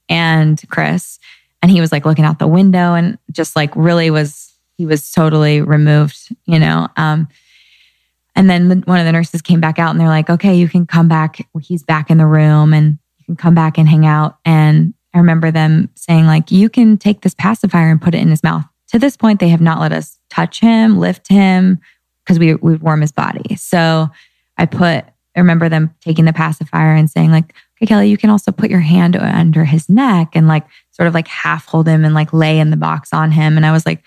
and Chris. And he was like looking out the window and just like really was, he was totally removed, you know. Um, and then one of the nurses came back out and they're like, okay, you can come back. He's back in the room and you can come back and hang out. And I remember them saying, like, you can take this pacifier and put it in his mouth. To this point, they have not let us touch him, lift him, because we, would warm his body. So I put, I remember them taking the pacifier and saying, like, okay, Kelly, you can also put your hand under his neck and like sort of like half hold him and like lay in the box on him. And I was like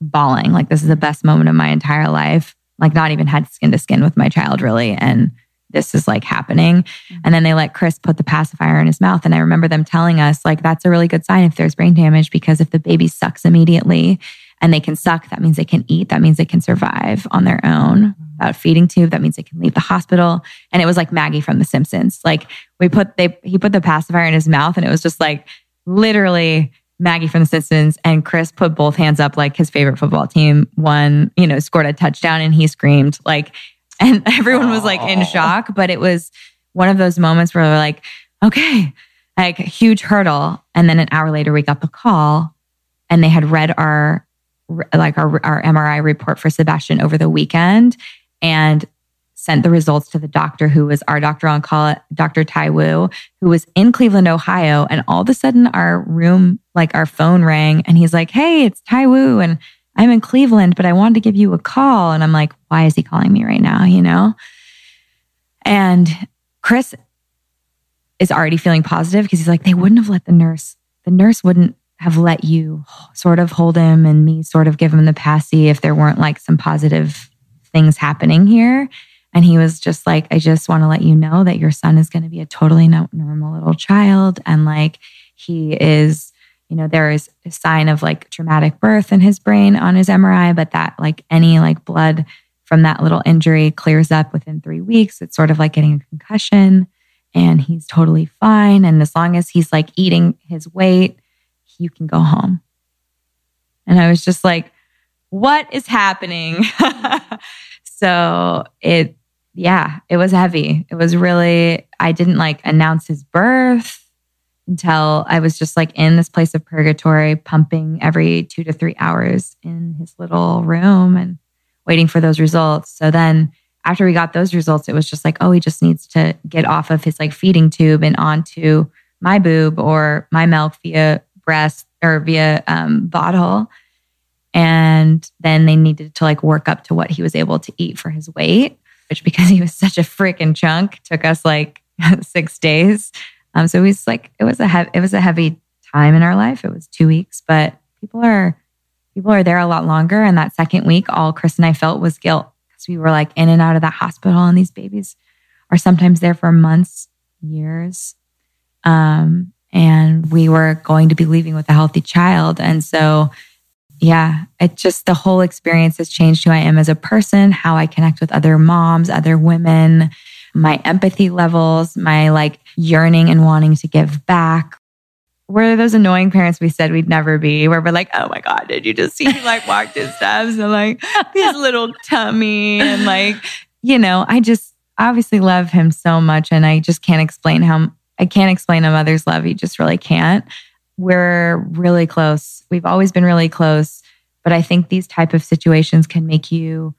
bawling, like, this is the best moment of my entire life. Like, not even had skin to skin with my child, really. And this is like happening. Mm-hmm. And then they let Chris put the pacifier in his mouth. And I remember them telling us, like, that's a really good sign if there's brain damage because if the baby sucks immediately and they can suck, that means they can eat. That means they can survive on their own without feeding tube. That means they can leave the hospital. And it was like Maggie from The Simpsons. Like we put they he put the pacifier in his mouth, and it was just like literally Maggie from The Simpsons and Chris put both hands up like his favorite football team won, you know, scored a touchdown, and he screamed like, and everyone was like in shock. But it was one of those moments where they're like, okay, like huge hurdle. And then an hour later, we got the call, and they had read our like our, our MRI report for Sebastian over the weekend and sent the results to the doctor who was our doctor on call, Dr. Tai Wu, who was in Cleveland, Ohio. And all of a sudden our room, like our phone rang and he's like, Hey, it's Tai Wu. And I'm in Cleveland, but I wanted to give you a call. And I'm like, why is he calling me right now? You know? And Chris is already feeling positive because he's like, they wouldn't have let the nurse, the nurse wouldn't have let you sort of hold him and me sort of give him the passy if there weren't like some positive things happening here. And he was just like, I just want to let you know that your son is going to be a totally normal little child. And like, he is, you know, there is a sign of like traumatic birth in his brain on his MRI, but that like any like blood from that little injury clears up within three weeks. It's sort of like getting a concussion and he's totally fine. And as long as he's like eating his weight, you can go home. And I was just like, what is happening? so it, yeah, it was heavy. It was really, I didn't like announce his birth until I was just like in this place of purgatory, pumping every two to three hours in his little room and waiting for those results. So then after we got those results, it was just like, oh, he just needs to get off of his like feeding tube and onto my boob or my milk via breast or via um, bottle. And then they needed to like work up to what he was able to eat for his weight, which because he was such a freaking chunk took us like six days. Um, so it was like it was a he- it was a heavy time in our life. It was two weeks, but people are people are there a lot longer. And that second week, all Chris and I felt was guilt because we were like in and out of that hospital, and these babies are sometimes there for months, years. Um, and we were going to be leaving with a healthy child. And so, yeah, it just the whole experience has changed who I am as a person, how I connect with other moms, other women, my empathy levels, my like yearning and wanting to give back. We're those annoying parents we said we'd never be, where we're like, oh my God, did you just see him like walk his steps and like his little tummy? And like, you know, I just obviously love him so much. And I just can't explain how I can't explain a mother's love. You just really can't. We're really close. We've always been really close, but I think these type of situations can make you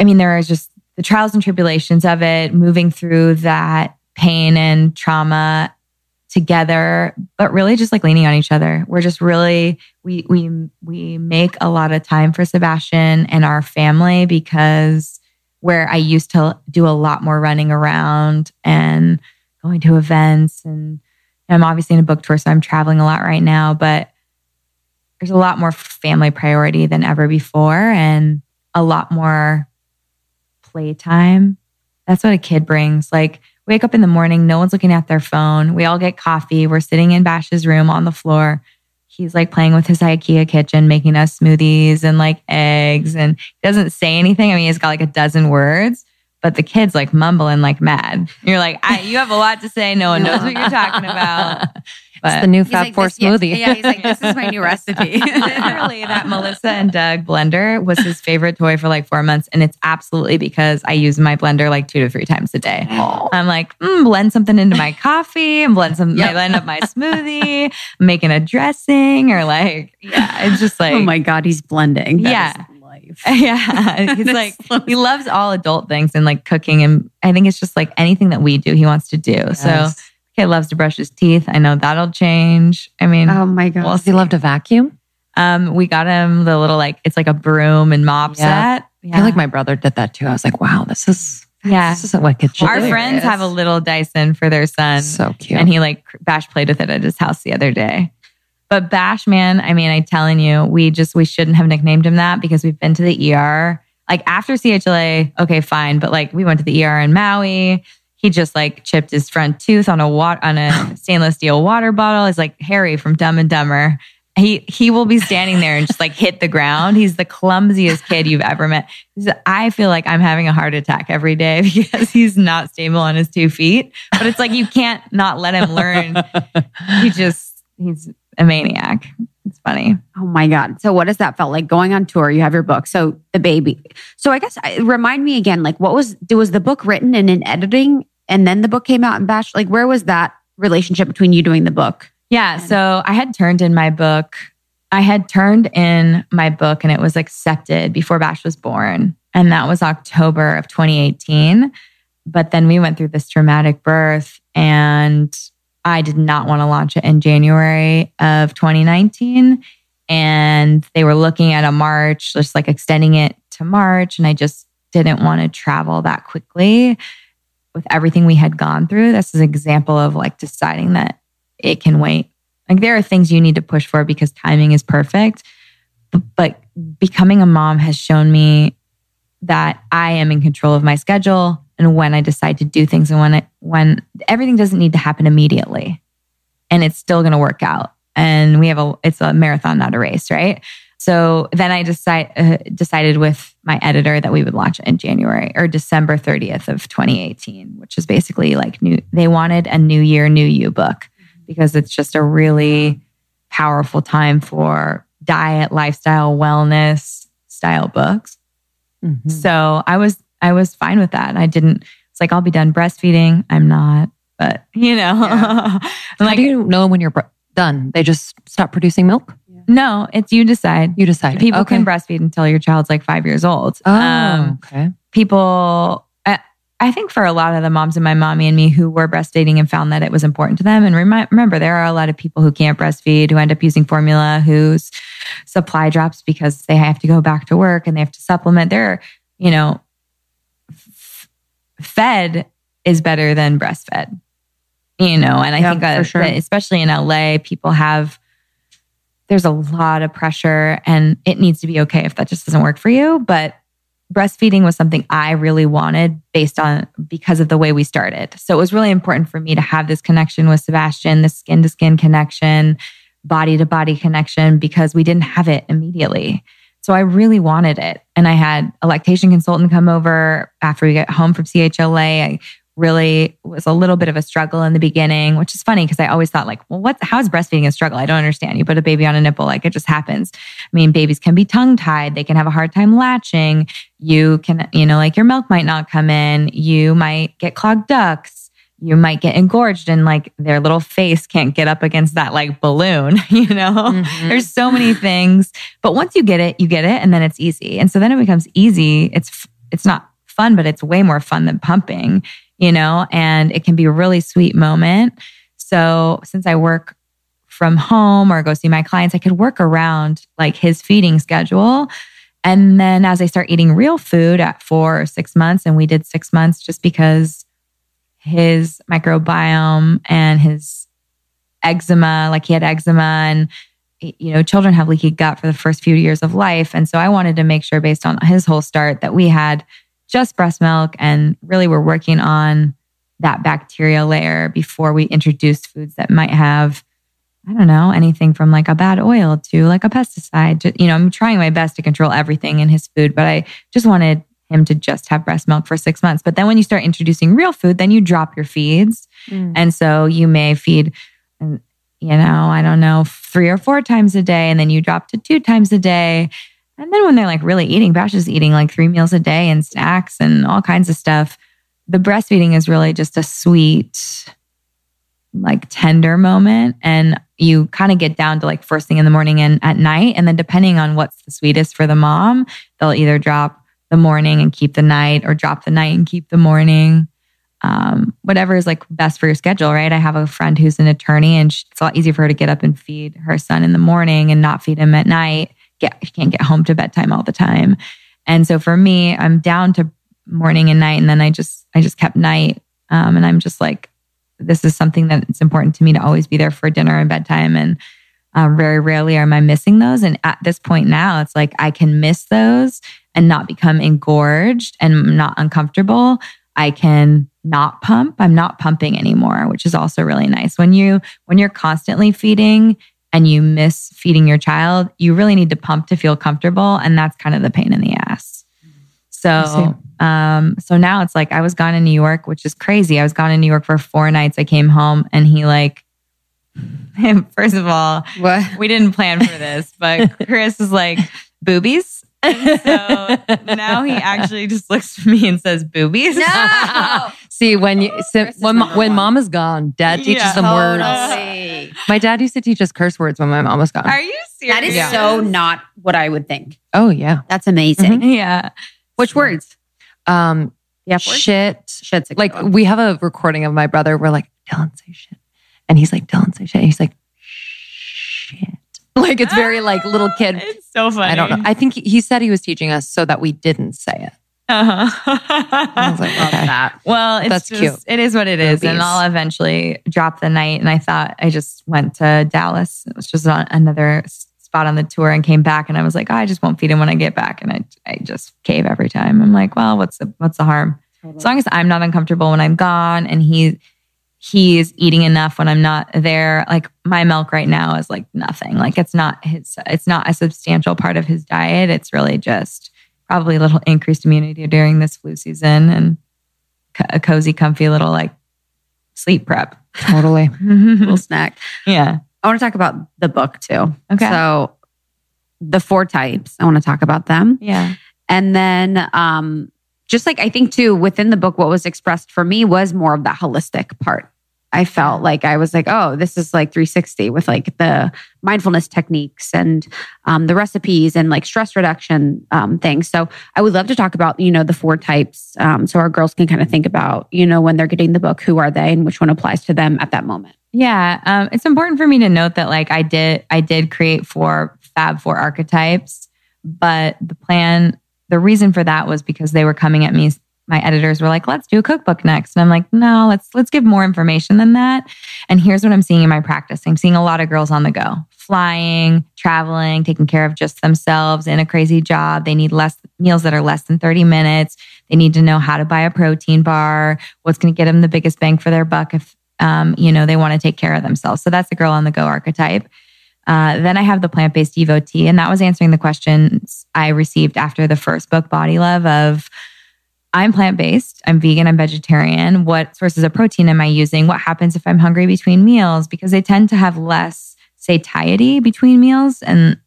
I mean, there are just the trials and tribulations of it, moving through that pain and trauma together, but really just like leaning on each other. We're just really we we we make a lot of time for Sebastian and our family because where I used to do a lot more running around and going to events and I'm obviously in a book tour so I'm traveling a lot right now, but there's a lot more family priority than ever before and a lot more playtime. That's what a kid brings. Like wake up in the morning, no one's looking at their phone. We all get coffee. We're sitting in Bash's room on the floor. He's like playing with his IKEA kitchen, making us smoothies and like eggs. And he doesn't say anything. I mean, he's got like a dozen words, but the kid's like mumbling like mad. You're like, you have a lot to say. No one knows what you're talking about. It's the new Fab like, Four this- yeah, smoothie. Yeah, he's like, this is my new recipe. literally that Melissa and Doug blender was his favorite toy for like four months. And it's absolutely because I use my blender like two to three times a day. I'm like, mm, blend something into my coffee and blend some, I blend up my smoothie, making a dressing or like, yeah, it's just like, oh my God, he's blending. That Yeah. life. yeah. He's like, he loves all adult things and like cooking. And I think it's just like anything that we do, he wants to do. So, Yes. Kid loves to brush his teeth. I know that'll change. I mean, Oh my God. Well, Does he love to vacuum? um, we got him the little like it's like a broom and mop Yeah. set. I feel like my brother did that too. I was like, wow, this is yeah. this isn't what should Our friends have a little Dyson for their son, so cute. and he like Bash played with it at his house the other day. But Bash, man, I mean, I'm telling you, we just we shouldn't have nicknamed him that because we've been to the ER. Like after CHLA, okay, fine, but like we went to the ER in Maui. He just like chipped his front tooth on a wat- on a stainless steel water bottle. He's like Harry from Dumb and Dumber. He he will be standing there and just like hit the ground. He's the clumsiest kid you've ever met. I feel like I'm having a heart attack every day because he's not stable on his two feet. But it's like you can't not let him learn. He just he's a maniac. It's funny. Oh my God. So what does that felt like going on tour? You have your book. So the baby. So I guess remind me again, like what was, was the book written and in editing and then the book came out in batch? Like where was that relationship between you doing the book? Yeah. So I had turned in my book. I had turned in my book and it was accepted before Bash was born. And that was October of 2018. But then we went through this traumatic birth and I did not want to launch it in January of 2019. And they were looking at a March, just like extending it to March. And I just didn't want to travel that quickly with everything we had gone through. This is an example of like deciding that it can wait. Like there are things you need to push for because timing is perfect. But, but becoming a mom has shown me that I am in control of my schedule and when I decide to do things and when when everything doesn't need to happen immediately and it's still going to work out. And we have a it's a marathon not a race, right? So then I decide uh, decided with my editor that we would launch it in January or December 30th of 2018, which is basically like new they wanted a new year new you book because it's just a really powerful time for diet, lifestyle, wellness style books. Mhm. So I was I was fine with that. I didn't. It's like I'll be done breastfeeding. I'm not, but you know, How like do you know when you're done? They just stop producing milk. No, it's you decide. You decide. People okay. can breastfeed until your child's like five years old. Oh, Um, okay. people, I, I think for a lot of the moms and my mommy and me who were breastfeeding and found that it was important to them. And remi- remember, there are a lot of people who can't breastfeed, who end up using formula, whose supply drops because they have to go back to work and they have to supplement. They're, you know, f- fed is better than breastfed, you know, and I Yeah, think that, sure. that especially in LA, people have, there's a lot of pressure and it needs to be okay if that just doesn't work for you. But breastfeeding was something I really wanted based on because of the way we started. So it was really important for me to have this connection with Sebastian, this skin to skin connection, body to body connection, because we didn't have it immediately. So I really wanted it. And I had a lactation consultant come over after we got home from CHLA. I really was a little bit of a struggle in the beginning, which is funny because I always thought like, well, what, how is breastfeeding a struggle? I don't understand. You put a baby on a nipple, like it just happens. I mean, babies can be tongue tied. They can have a hard time latching. You can, you know, like your milk might not come in. You might get clogged ducts. You might get engorged and like their little face can't get up against that like balloon, you know? Mhm. There's so many things. But once you get it, you get it and then it's easy. And so then it becomes easy. It's it's not fun, but it's way more fun than pumping, you know, and it can be a really sweet moment. So since I work from home or go see my clients, I could work around like his feeding schedule. And then as I start eating real food at four or six months, and we did six months just because his microbiome and his eczema, like he had eczema and you know, children have leaky gut for the first few years of life. And so I wanted to make sure based on his whole start that we had just breast milk and really we're working on that bacteria layer before we introduce foods that might have I don't know, anything from like a bad oil to like a pesticide. You know, I'm trying my best to control everything in his food, but I just wanted him to just have breast milk for six months. But then when you start introducing real food, then you drop your feeds. Mm. And so you may feed, you know, I don't know, three or four times a day, and then you drop to two times a day. And then when they're like really eating, Bash is eating like three meals a day and snacks and all kinds of stuff. The breastfeeding is really just a sweet, like tender moment. And you kind of get down to like first thing in the morning and at night. And then depending on what's the sweetest for the mom, they'll either drop the morning and keep the night or drop the night and keep the morning. Um, whatever is like best for your schedule, right? I have a friend who's an attorney and it's a lot easier for her to get up and feed her son in the morning and not feed him at night. Get, she can't get home to bedtime all the time. And so for me, I'm down to morning and night. And then I just, I just kept night. Um, and I'm just like, this is something that it's important to me to always be there for dinner and bedtime. And um, very rarely am I missing those. And at this point now, it's like I can miss those and not become engorged and not uncomfortable. I can not pump. I'm not pumping anymore, which is also really nice. When you when you're constantly feeding and you miss feeding your child, you really need to pump to feel comfortable, and that's kind of the pain in the ass. So um, so now it's like I was gone in New York, which is crazy. I was gone in New York for four nights. I came home and he like, first of all, what? we didn't plan for this, but Chris is like, boobies. And so now he actually just looks at me and says boobies. No. See, when you so, when when mom is gone, dad teaches yeah, them totally. words. My dad used to teach us curse words when my mom was gone. Are you serious? That is yeah. so not what I would think. Oh yeah. That's amazing. Mm-hmm. Yeah. Which words? Um, yeah, shit. Shit's like we have a recording of my brother. We're like, Dylan, say shit. And he's like, Dylan, say shit. And he's like, shit. Like it's very like little kid. It's so funny. I don't know. I think he, he said he was teaching us so that we didn't say it. Uh-huh. I was like, okay. that. Well, that's just, cute. It is what it is, and I'll eventually drop the night. And I thought I just went to Dallas. It was just another spot on the tour and came back and I was like, oh, I just won't feed him when I get back. And I, I just cave every time. I'm like, well, what's the, what's the harm? Totally. As long as I'm not uncomfortable when I'm gone and he, he's eating enough when I'm not there. Like my milk right now is like nothing. Like it's not his, it's not a substantial part of his diet. It's really just probably a little increased immunity during this flu season and a cozy, comfy little like sleep prep. Totally. little snack. Yeah. I want to talk about the book too. Okay. So the four types, I want to talk about them. Yeah. And then um just like I think too within the book what was expressed for me was more of that holistic part. I felt like I was like, oh, this is like 360 with like the mindfulness techniques and um, the recipes and like stress reduction um, things. So I would love to talk about, you know, the four types um, so our girls can kind of think about, you know, when they're getting the book, who are they and which one applies to them at that moment. Yeah, um, it's important for me to note that like I did, I did create four Fab Four archetypes, but the plan, the reason for that was because they were coming at me. My editors were like, "Let's do a cookbook next," and I'm like, "No, let's let's give more information than that." And here's what I'm seeing in my practice: I'm seeing a lot of girls on the go, flying, traveling, taking care of just themselves in a crazy job. They need less meals that are less than 30 minutes. They need to know how to buy a protein bar, what's going to get them the biggest bang for their buck if um, you know, they want to take care of themselves. So that's the girl on the go archetype. Uh, then I have the plant based devotee, and that was answering the questions I received after the first book, Body Love, of I'm plant based, I'm vegan, I'm vegetarian. What sources of protein am I using? What happens if I'm hungry between meals? Because they tend to have less satiety between meals. And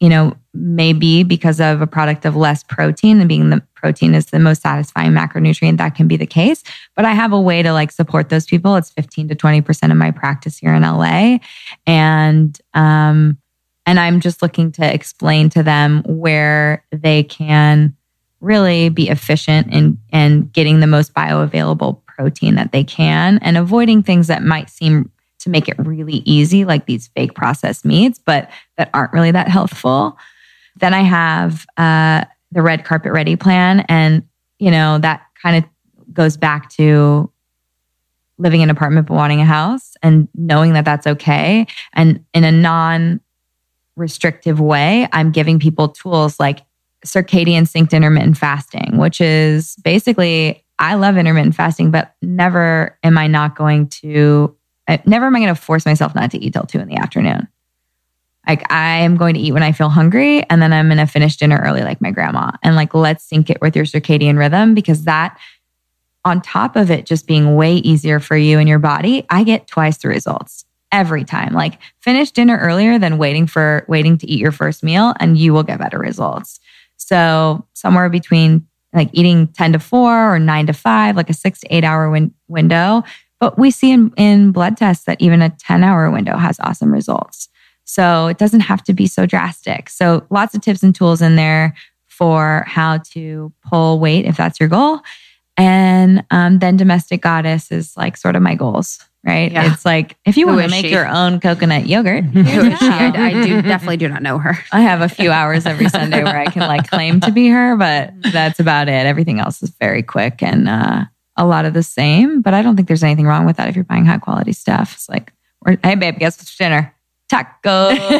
you know, maybe because of a product of less protein and being the protein is the most satisfying macronutrient, that can be the case. But I have a way to like support those people. It's 15 to 20% of my practice here in LA. And, um, and I'm just looking to explain to them where they can really be efficient in in getting the most bioavailable protein that they can and avoiding things that might seem to make it really easy, like these fake processed meats, but that aren't really that healthful. Then I have uh, the red carpet ready plan, and you know that kind of goes back to living in an apartment but wanting a house and knowing that that's okay. And in a non restrictive way, I'm giving people tools like circadian synced intermittent fasting, which is basically, I love intermittent fasting, but never am I not going to, uh, never am I going to force myself not to eat till two in the afternoon. Like I am going to eat when I feel hungry and then I'm going to finish dinner early like my grandma. And like let's sync it with your circadian rhythm because that on top of it just being way easier for you and your body, I get twice the results every time. Like finish dinner earlier than waiting for waiting to eat your first meal and you will get better results. So somewhere between like eating 10 to 4 or 9 to 5, like a 6 to 8 hour win- window. But we see in, in blood tests that even a 10 hour window has awesome results. So it doesn't have to be so drastic. So lots of tips and tools in there for how to pull weight if that's your goal. And um, then domestic goddess is like sort of my goals, right? Yeah. It's like if you Who want to make she? your own coconut yogurt, Who here you is she? I. I do definitely do not know her. I have a few hours every Sunday where I can like claim to be her, but that's about it. Everything else is very quick and uh, a lot of the same. But I don't think there's anything wrong with that if you're buying high quality stuff. It's like, hey babe, guess what's for dinner? Tacos.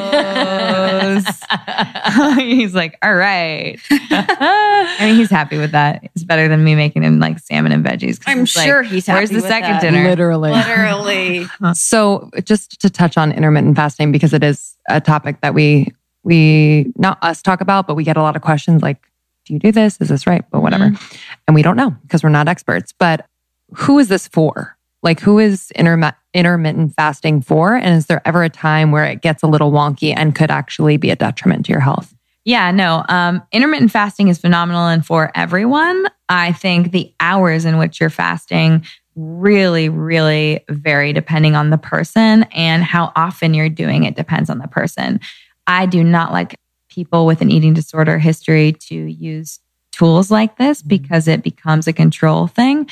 he's like, all right. I mean, he's happy with that. It's better than me making him like salmon and veggies. I'm he's like, sure he's happy. Where's the with second that. dinner? Literally. Literally. So just to touch on intermittent fasting, because it is a topic that we we not us talk about, but we get a lot of questions like, do you do this? Is this right? But whatever. Mm-hmm. And we don't know because we're not experts. But who is this for? Like who is intermi- intermittent fasting for? And is there ever a time where it gets a little wonky and could actually be a detriment to your health? Yeah, no. Um, intermittent fasting is phenomenal and for everyone. I think the hours in which you're fasting really, really vary depending on the person and how often you're doing it depends on the person. I do not like people with an eating disorder history to use tools like this because it becomes a control thing.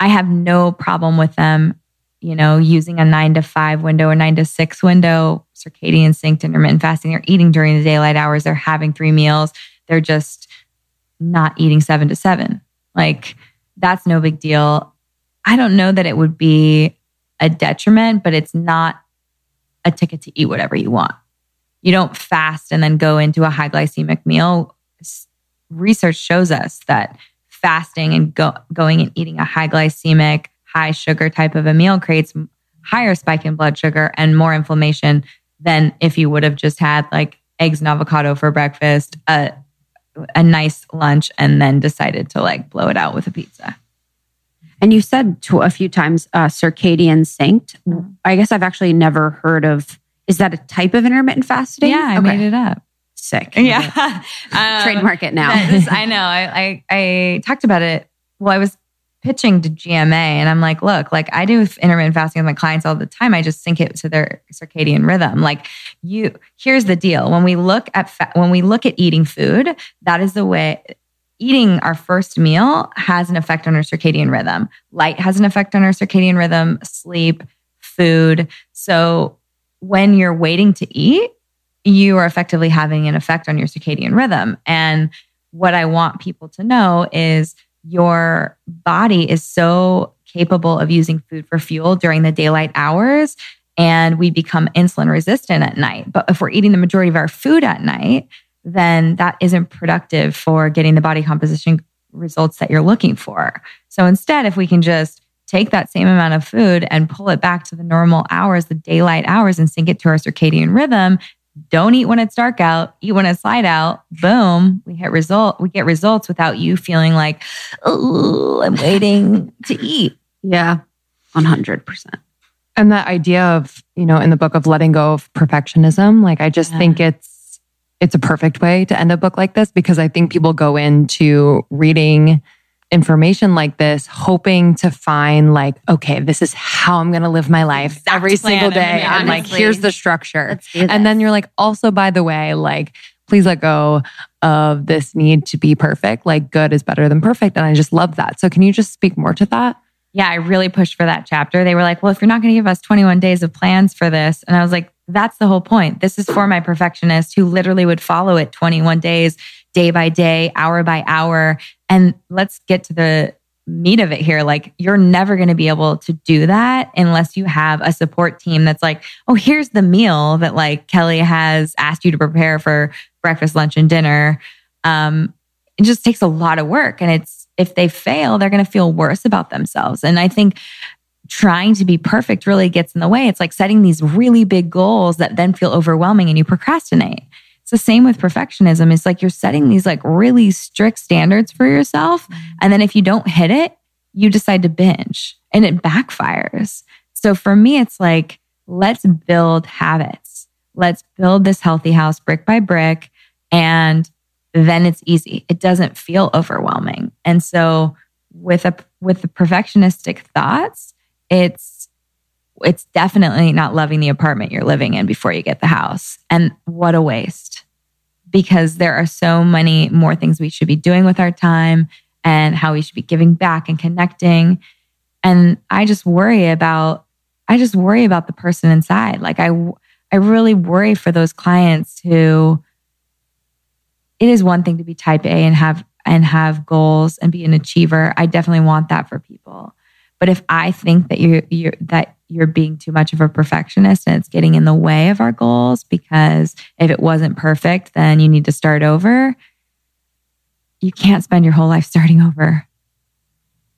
I have no problem with them, you know, using a nine to five window or nine to six window, circadian synced intermittent fasting. They're eating during the daylight hours. They're having three meals. They're just not eating seven to seven. Like that's no big deal. I don't know that it would be a detriment, but it's not a ticket to eat whatever you want. You don't fast and then go into a high glycemic meal. Research shows us that fasting and go, going and eating a high glycemic, high sugar type of a meal creates higher spike in blood sugar and more inflammation than if you would have just had like eggs and avocado for breakfast, a, a nice lunch, and then decided to like blow it out with a pizza. And you said to a few times uh, circadian synced. Mhm. I guess I've actually never heard of. Is that a type of intermittent fasting? Yeah, I made it up. Sick. Yeah. Um, Trademark it now. is- I know. I, I I talked about it. Well, I was pitching to GMA, and I'm like, look, like I do intermittent fasting with my clients all the time. I just sync it to their circadian rhythm. Like you, here's the deal: when we look at fa- when we look at eating food, that is the way. Eating our first meal has an effect on our circadian rhythm. Light has an effect on our circadian rhythm. Sleep, food. So when you're waiting to eat, you are effectively having an effect on your circadian rhythm. And what I want people to know is your body is so capable of using food for fuel during the daylight hours and we become insulin resistant at night. But if we're eating the majority of our food at night, then that isn't productive for getting the body composition results that you're looking for. So instead, if we can just take that same amount of food and pull it back to the normal hours, the daylight hours, and sync it to our circadian rhythm, don't eat when it's dark out, eat when it's light out. Boom, we hit result. We get results without you feeling like, oh, I'm waiting to eat. Yeah, one hundred percent. And that idea of, you know, in the book of letting go of perfectionism, like I just Yeah. think it's it's a perfect way to end a book like this because I think people go into reading information like this hoping to find like, okay, this is how I'm going to live my life Exact every single day and like here's the structure. And then you're like, also by the way, like please let go of this need to be perfect. Like good is better than perfect. And I just love that. So can you just speak more to that? Yeah, I really pushed for that chapter. They were like, well, if you're not going to give us 21 days of plans for this. And I was like, that's the whole point. This is for my perfectionist who literally would follow it 21 days, day by day, hour by hour. And let's get to the meat of it here. Like, you're never going to be able to do that unless you have a support team that's like, oh, here's the meal that like Kelly has asked you to prepare for breakfast, lunch, and dinner. Um, it just takes a lot of work. And it's, if they fail, they're going to feel worse about themselves. And I think trying to be perfect really gets in the way. It's like setting these really big goals that then feel overwhelming and you procrastinate. It's the same with perfectionism. It's like you're setting these like really strict standards for yourself. Mm-hmm. And then if you don't hit it, you decide to binge and it backfires. So for me, it's like, let's build habits. Let's build this healthy house brick by brick. And then it's easy. It doesn't feel overwhelming. And so with a, with the perfectionistic thoughts, it's it's definitely not loving the apartment you're living in before you get the house. And what a waste. Because there are so many more things we should be doing with our time and how we should be giving back and connecting. And I just worry about I just worry about the person inside. Like I I really worry for those clients who it is one thing to be type A and have and have goals and be an achiever. I definitely want that for people. But if I think that you're, you're that you're being too much of a perfectionist and it's getting in the way of our goals because if it wasn't perfect, then you need to start over. You can't spend your whole life starting over.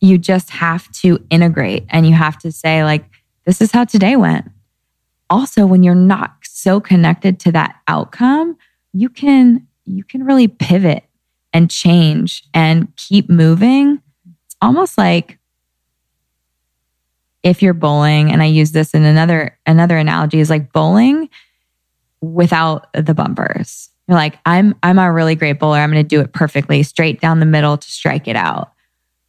You just have to integrate and you have to say, like, this is how today went. Also, when you're not so connected to that outcome, you can you can really pivot and change and keep moving. It's almost like if you're bowling, and I use this in another another analogy is like bowling without the bumpers. You're like, I'm I'm a really great bowler. I'm going to do it perfectly, straight down the middle to strike it out.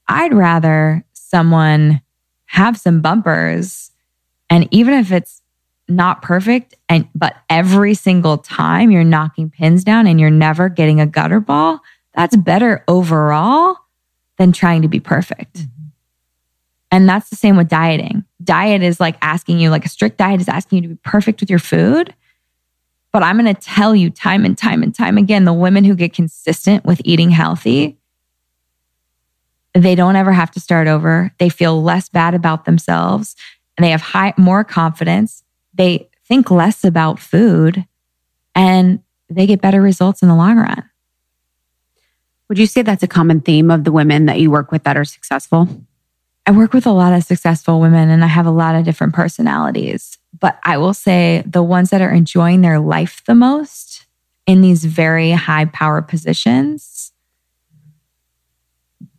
I'd rather someone have some bumpers, and even if it's not perfect, and but every single time you're knocking pins down and you're never getting a gutter ball, that's better overall than trying to be perfect. Mm-hmm. And that's the same with dieting. Diet is like asking you, like a strict diet is asking you to be perfect with your food. But I'm going to tell you time and time and time again the women who get consistent with eating healthy, they don't ever have to start over. They feel less bad about themselves and they have high, more confidence. They think less about food and they get better results in the long run. Would you say that's a common theme of the women that you work with that are successful? I work with a lot of successful women and I have a lot of different personalities. But I will say the ones that are enjoying their life the most in these very high power positions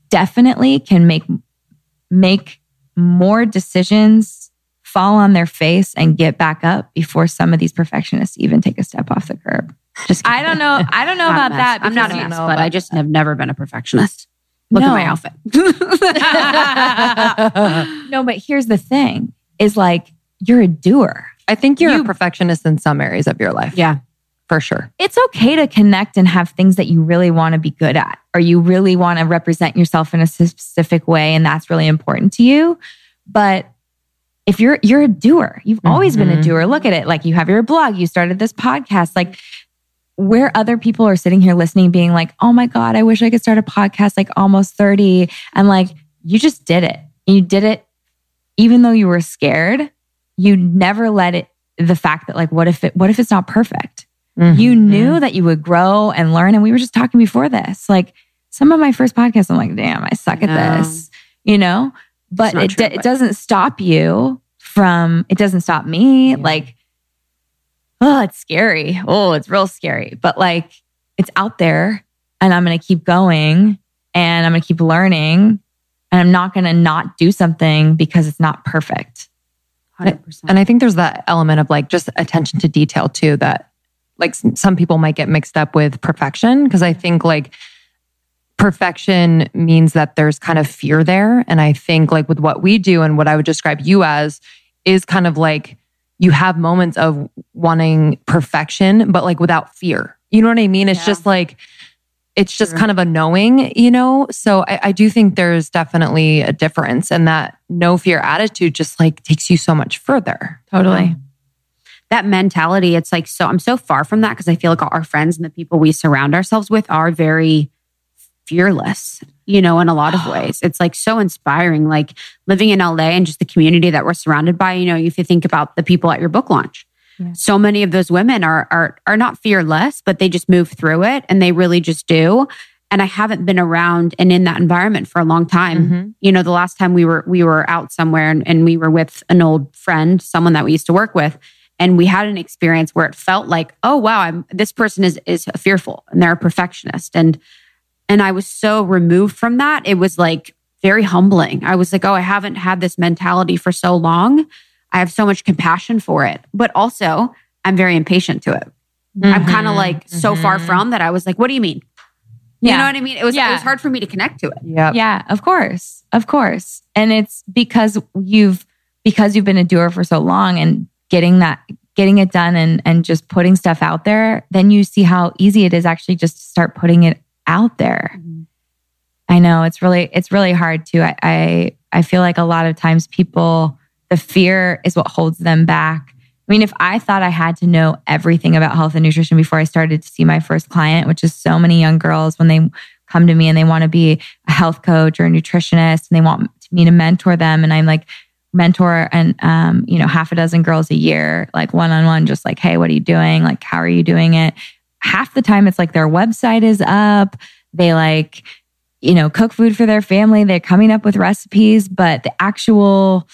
definitely can make make more decisions fall on their face and get back up before some of these perfectionists even take a step off the curb. Just I don't know. I don't know about that. I'm not a mess, but I just have never been a perfectionist. Look no. at my outfit. no, but here's the thing is like you're a doer. I think you're you, a perfectionist in some areas of your life. Yeah. For sure. It's okay to connect and have things that you really want to be good at, or you really want to represent yourself in a specific way, and that's really important to you. But if you're you're a doer, you've always mm-hmm. been a mm-hmm. doer. Look at it. Like you have your blog, you started this podcast. Like where other people are sitting here listening, being like, oh my God, I wish I could start a podcast like almost 30. And like, you just did it. You did it even though you were scared. You never let it, the fact that like, what if it, what if it's not perfect? Mm-hmm. You knew that you would grow and learn. And we were just talking before this. Like, some of my first podcasts, I'm like, damn, I suck at this, you know? But it, true, d- but- it doesn't stop you from, it doesn't stop me. Yeah. Like, oh, it's scary. Oh, it's real scary. But like, it's out there and I'm going to keep going and I'm going to keep learning and I'm not going to not do something because it's not perfect. 100%. And I think there's that element of like just attention to detail too that like some people might get mixed up with perfection because I think like perfection means that there's kind of fear there and I think like with what we do and what I would describe you as is kind of like you have moments of wanting perfection, but like without fear. You know what I mean? It's Yeah. just like, it's just True. kind of a knowing, you know? So I, I do think there's definitely a difference and that no fear attitude just like takes you so much further. Totally. that mentality, it's like so I'm so far from that because I feel like our friends and the people we surround ourselves with are very fearless, you know, in a lot of ways. It's like so inspiring, like living in LA and just the community that we're surrounded by. You know, if you think about the people at your book launch. Yeah. So many of those women are are are not fearless, but they just move through it and they really just do. And I haven't been around and in that environment for a long time Mhm. you know the last time we were we were out somewhere and, and we were with an old friend someone that we used to work with and we had an experience where it felt like oh wow i'm this person is is fearful and they're a perfectionist and and i was so removed from that it was like very humbling i was like oh i haven't had this mentality for so long i have so much compassion for it but also i'm very impatient to it i'm kind of like so far Mhm. from that i was like what do you mean you Yeah. know what i mean it was it was hard for me to connect to it Yep. Yeah, of course. Of course. And it's because you've because you've been a doer for so long and getting that getting it done and and just putting stuff out there, then you see how easy it is actually just to start putting it out there. I know it's really it's really hard too. I, I I feel like a lot of times people the fear is what holds them back. I mean, if I thought I had to know everything about health and nutrition before I started to see my first client, which is so many young girls when they come to me and they want to be a health coach or a nutritionist and they want me to mentor them, and I'm like mentor and um, you know half a dozen girls a year, like one on one, just like, hey, what are you doing? Like, how are you doing it? Half the time, it's like their website is up. They like you know, cook food for their family. They're coming up with recipes, but the actual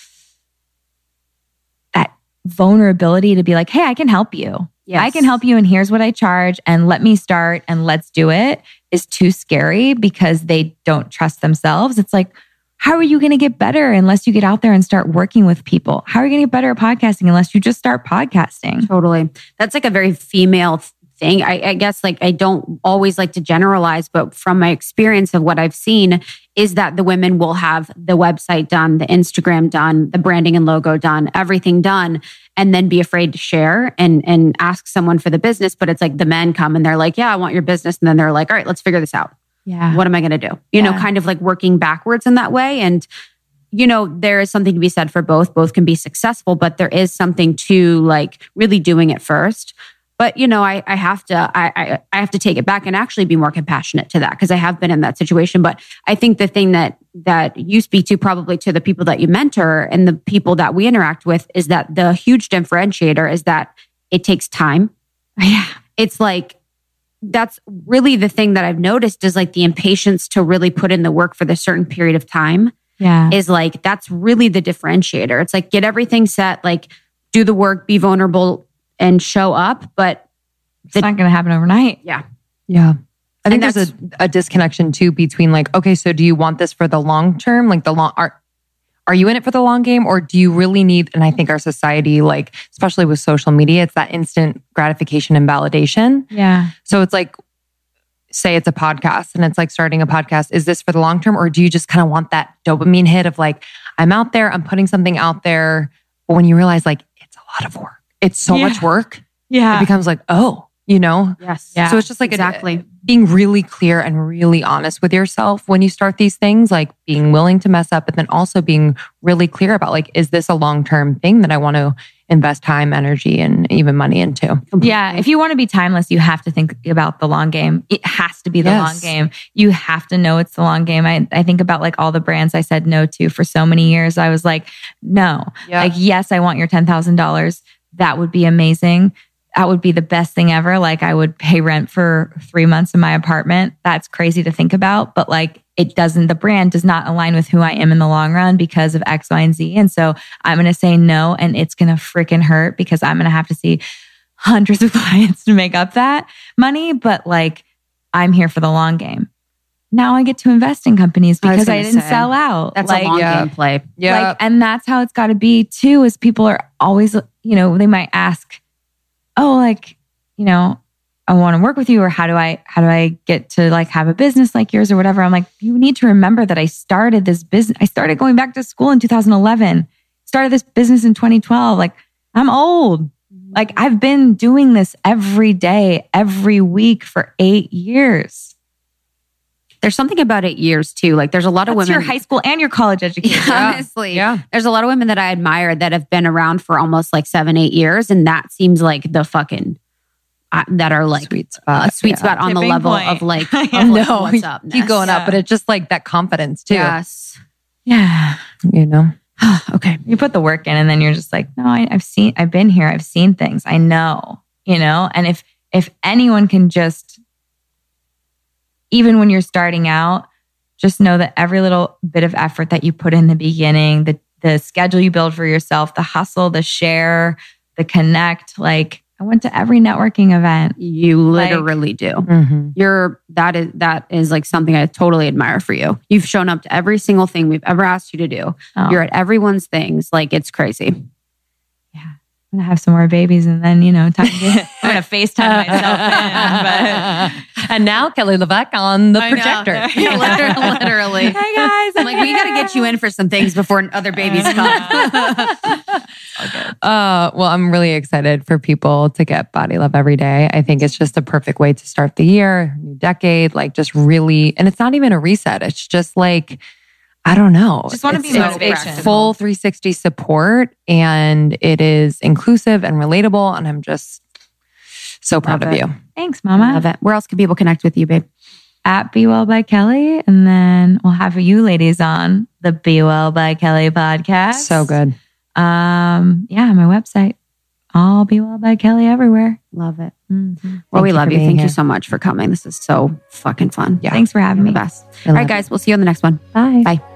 that vulnerability to be like, hey, I can help you. Yes. I can help you, and here's what I charge, and let me start and let's do it is too scary because they don't trust themselves. It's like, how are you going to get better unless you get out there and start working with people? How are you going to get better at podcasting unless you just start podcasting? Totally. That's like a very female thing. I, I guess like I don't always like to generalize, but from my experience of what I've seen is that the women will have the website done, the Instagram done, the branding and logo done, everything done, and then be afraid to share and and ask someone for the business. But it's like the men come and they're like, Yeah, I want your business. And then they're like, All right, let's figure this out. Yeah. What am I gonna do? You know, kind of like working backwards in that way. And you know, there is something to be said for both. Both can be successful, but there is something to like really doing it first. But you know, I, I have to I, I I have to take it back and actually be more compassionate to that because I have been in that situation. But I think the thing that that you speak to probably to the people that you mentor and the people that we interact with is that the huge differentiator is that it takes time. Yeah. It's like that's really the thing that I've noticed is like the impatience to really put in the work for the certain period of time Yeah. is like that's really the differentiator. It's like get everything set, like do the work, be vulnerable and show up. But It's not going to happen overnight. Yeah. Yeah. I think there's a, a disconnection too between like, okay, so do you want this for the long term? Like the long are are you in it for the long game or do you really need and I think our society, like, especially with social media, it's that instant gratification and validation. Yeah. So it's like, say it's a podcast and it's like starting a podcast. Is this for the long term or do you just kind of want that dopamine hit of like, I'm out there, I'm putting something out there. But when you realize like it's a lot of work, it's so Yeah. much work, Yeah. it becomes like, oh, you know, yes. Yeah. so it's just like a- exactly. being really clear and really honest with yourself when you start these things, like being willing to mess up, but then also being really clear about like, is this a long term thing that I want to invest time, energy, and even money into? Yeah, if you want to be timeless, you have to think about the long game. It has to be the Yes. long game. You have to know it's the long game. I, I think about like all the brands I said no to for so many years. I was like, no. Yeah. Like, yes, I want your $10,000. That would be amazing. That would be the best thing ever. Like, I would pay rent for three months in my apartment. That's crazy to think about. But like, it doesn't, the brand does not align with who I am in the long run because of X, Y, and Z. And so I'm going to say no, and it's going to freaking hurt because I'm going to have to see hundreds of clients to make up that money. But like, I'm here for the long game. Now I get to invest in companies because I, gonna didn't say, sell out. That's like, a long yeah. game play. like, and that's how it's got to be too. Is people are always, you know, they might ask, "Oh, like, you know, I want to work with you, or how do I, how do I get to like have a business like yours or whatever?" I'm like, you need to remember that I started this business. I started going back to school in 2011. Started this business in 2012. Like, I'm old. Like mm-hmm. I've been doing this every day, every week for eight years. There's something about eight years too. Like there's a lot of women. your high school and your college education. Yeah, honestly, Yeah. there's a lot of women that I admire that have been around for almost like seven, eight years, and that seems like the fucking uh, that are like Sweet a spot. sweet Yeah. spot on the level point. of like, of Yeah. like No, what's up. keep going up, but it's just like that confidence too. Yes. Yeah. You know? okay. You put the work in and then you're just like, no, I, I've seen, I've been here. I've seen things. I know, you know? And if, if anyone can just, even when you're starting out, just know that every little bit of effort that you put in the beginning, the, the schedule you build for yourself, the hustle, the share, the connect, like I went to every networking event. You Like- literally do. Mm-hmm. You're that is that is like something I totally admire for you. You've shown up to every single thing we've ever asked you to do. Oh, You're at everyone's things. Like it's crazy. I'm gonna have some more babies and then, you know, time to I'm gonna FaceTime myself in. and now Kelly LeVeque on the I projector. Yeah, literally, literally. Hey guys. I'm like, we got to get you in for some things before other babies come. Uh, well, I'm really excited for people to get body love every day. I think it's just a perfect way to start the year, new decade, like just really, and it's not even a reset. It's just like, I don't know. Just wanna be It's- it's- motivation. It's full 360 support and it is inclusive and relatable. And I'm just so proud Love of it. you. Thanks, Mama. Love it. Where else can people connect with you, babe? at Be Well by Kelly. And then we'll have you ladies on the Be Well by Kelly podcast. So good. Um, yeah, my website. All Be Well by Kelly everywhere. Love it. Mhm. Well, we you love you. Thank here. you so much for coming. This is so fucking fun. Yeah. Thanks for having You're the me. best. I All love right, guys. We'll see you on the next one. Bye. Bye.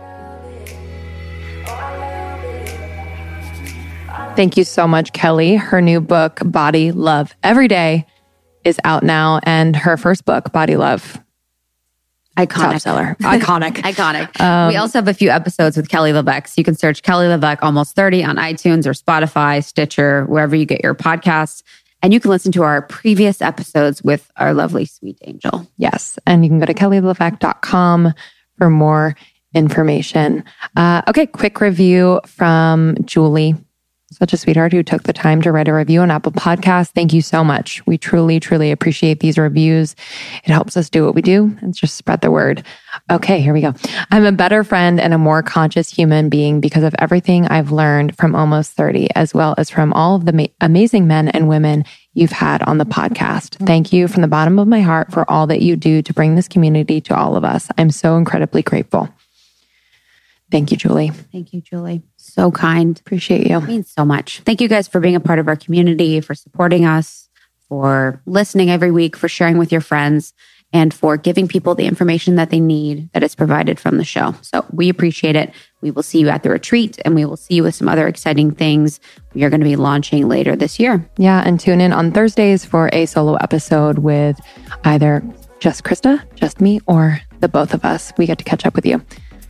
Thank you so much, Kelly. Her new book, Body Love Every Day, is out now. And her first book, Body Love, top Iconic. seller. Iconic. Iconic. Um, we also have a few episodes with Kelly LeVeque. So you can search Kelly LeVeque Almost 30 on iTunes or Spotify, Stitcher, wherever you get your podcasts. And you can listen to our previous episodes with our lovely sweet angel. Yes. And you can go to kellyleveque.com for more information. Uh, okay, quick review from Julie. Such a sweetheart who took the time to write a review on Apple Podcasts. Thank you so much. We truly, truly appreciate these reviews. It helps us do what we do and just spread the word. Okay, here we go. I'm a better friend and a more conscious human being because of everything I've learned from almost 30, as well as from all of the ma- amazing men and women you've had on the podcast. Thank you from the bottom of my heart for all that you do to bring this community to all of us. I'm so incredibly grateful. Thank you, Julie. Thank you, Julie. So kind. Appreciate you. It means so much. Thank you guys for being a part of our community, for supporting us, for listening every week, for sharing with your friends, and for giving people the information that they need that is provided from the show. So we appreciate it. We will see you at the retreat and we will see you with some other exciting things we are going to be launching later this year. Yeah, and tune in on Thursdays for a solo episode with either just Krista, just me, or the both of us. We get to catch up with you.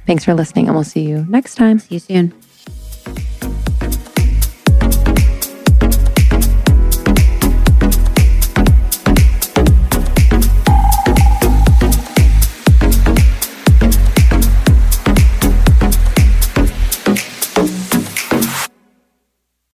Thanks for listening, and we'll see you next time. See you soon.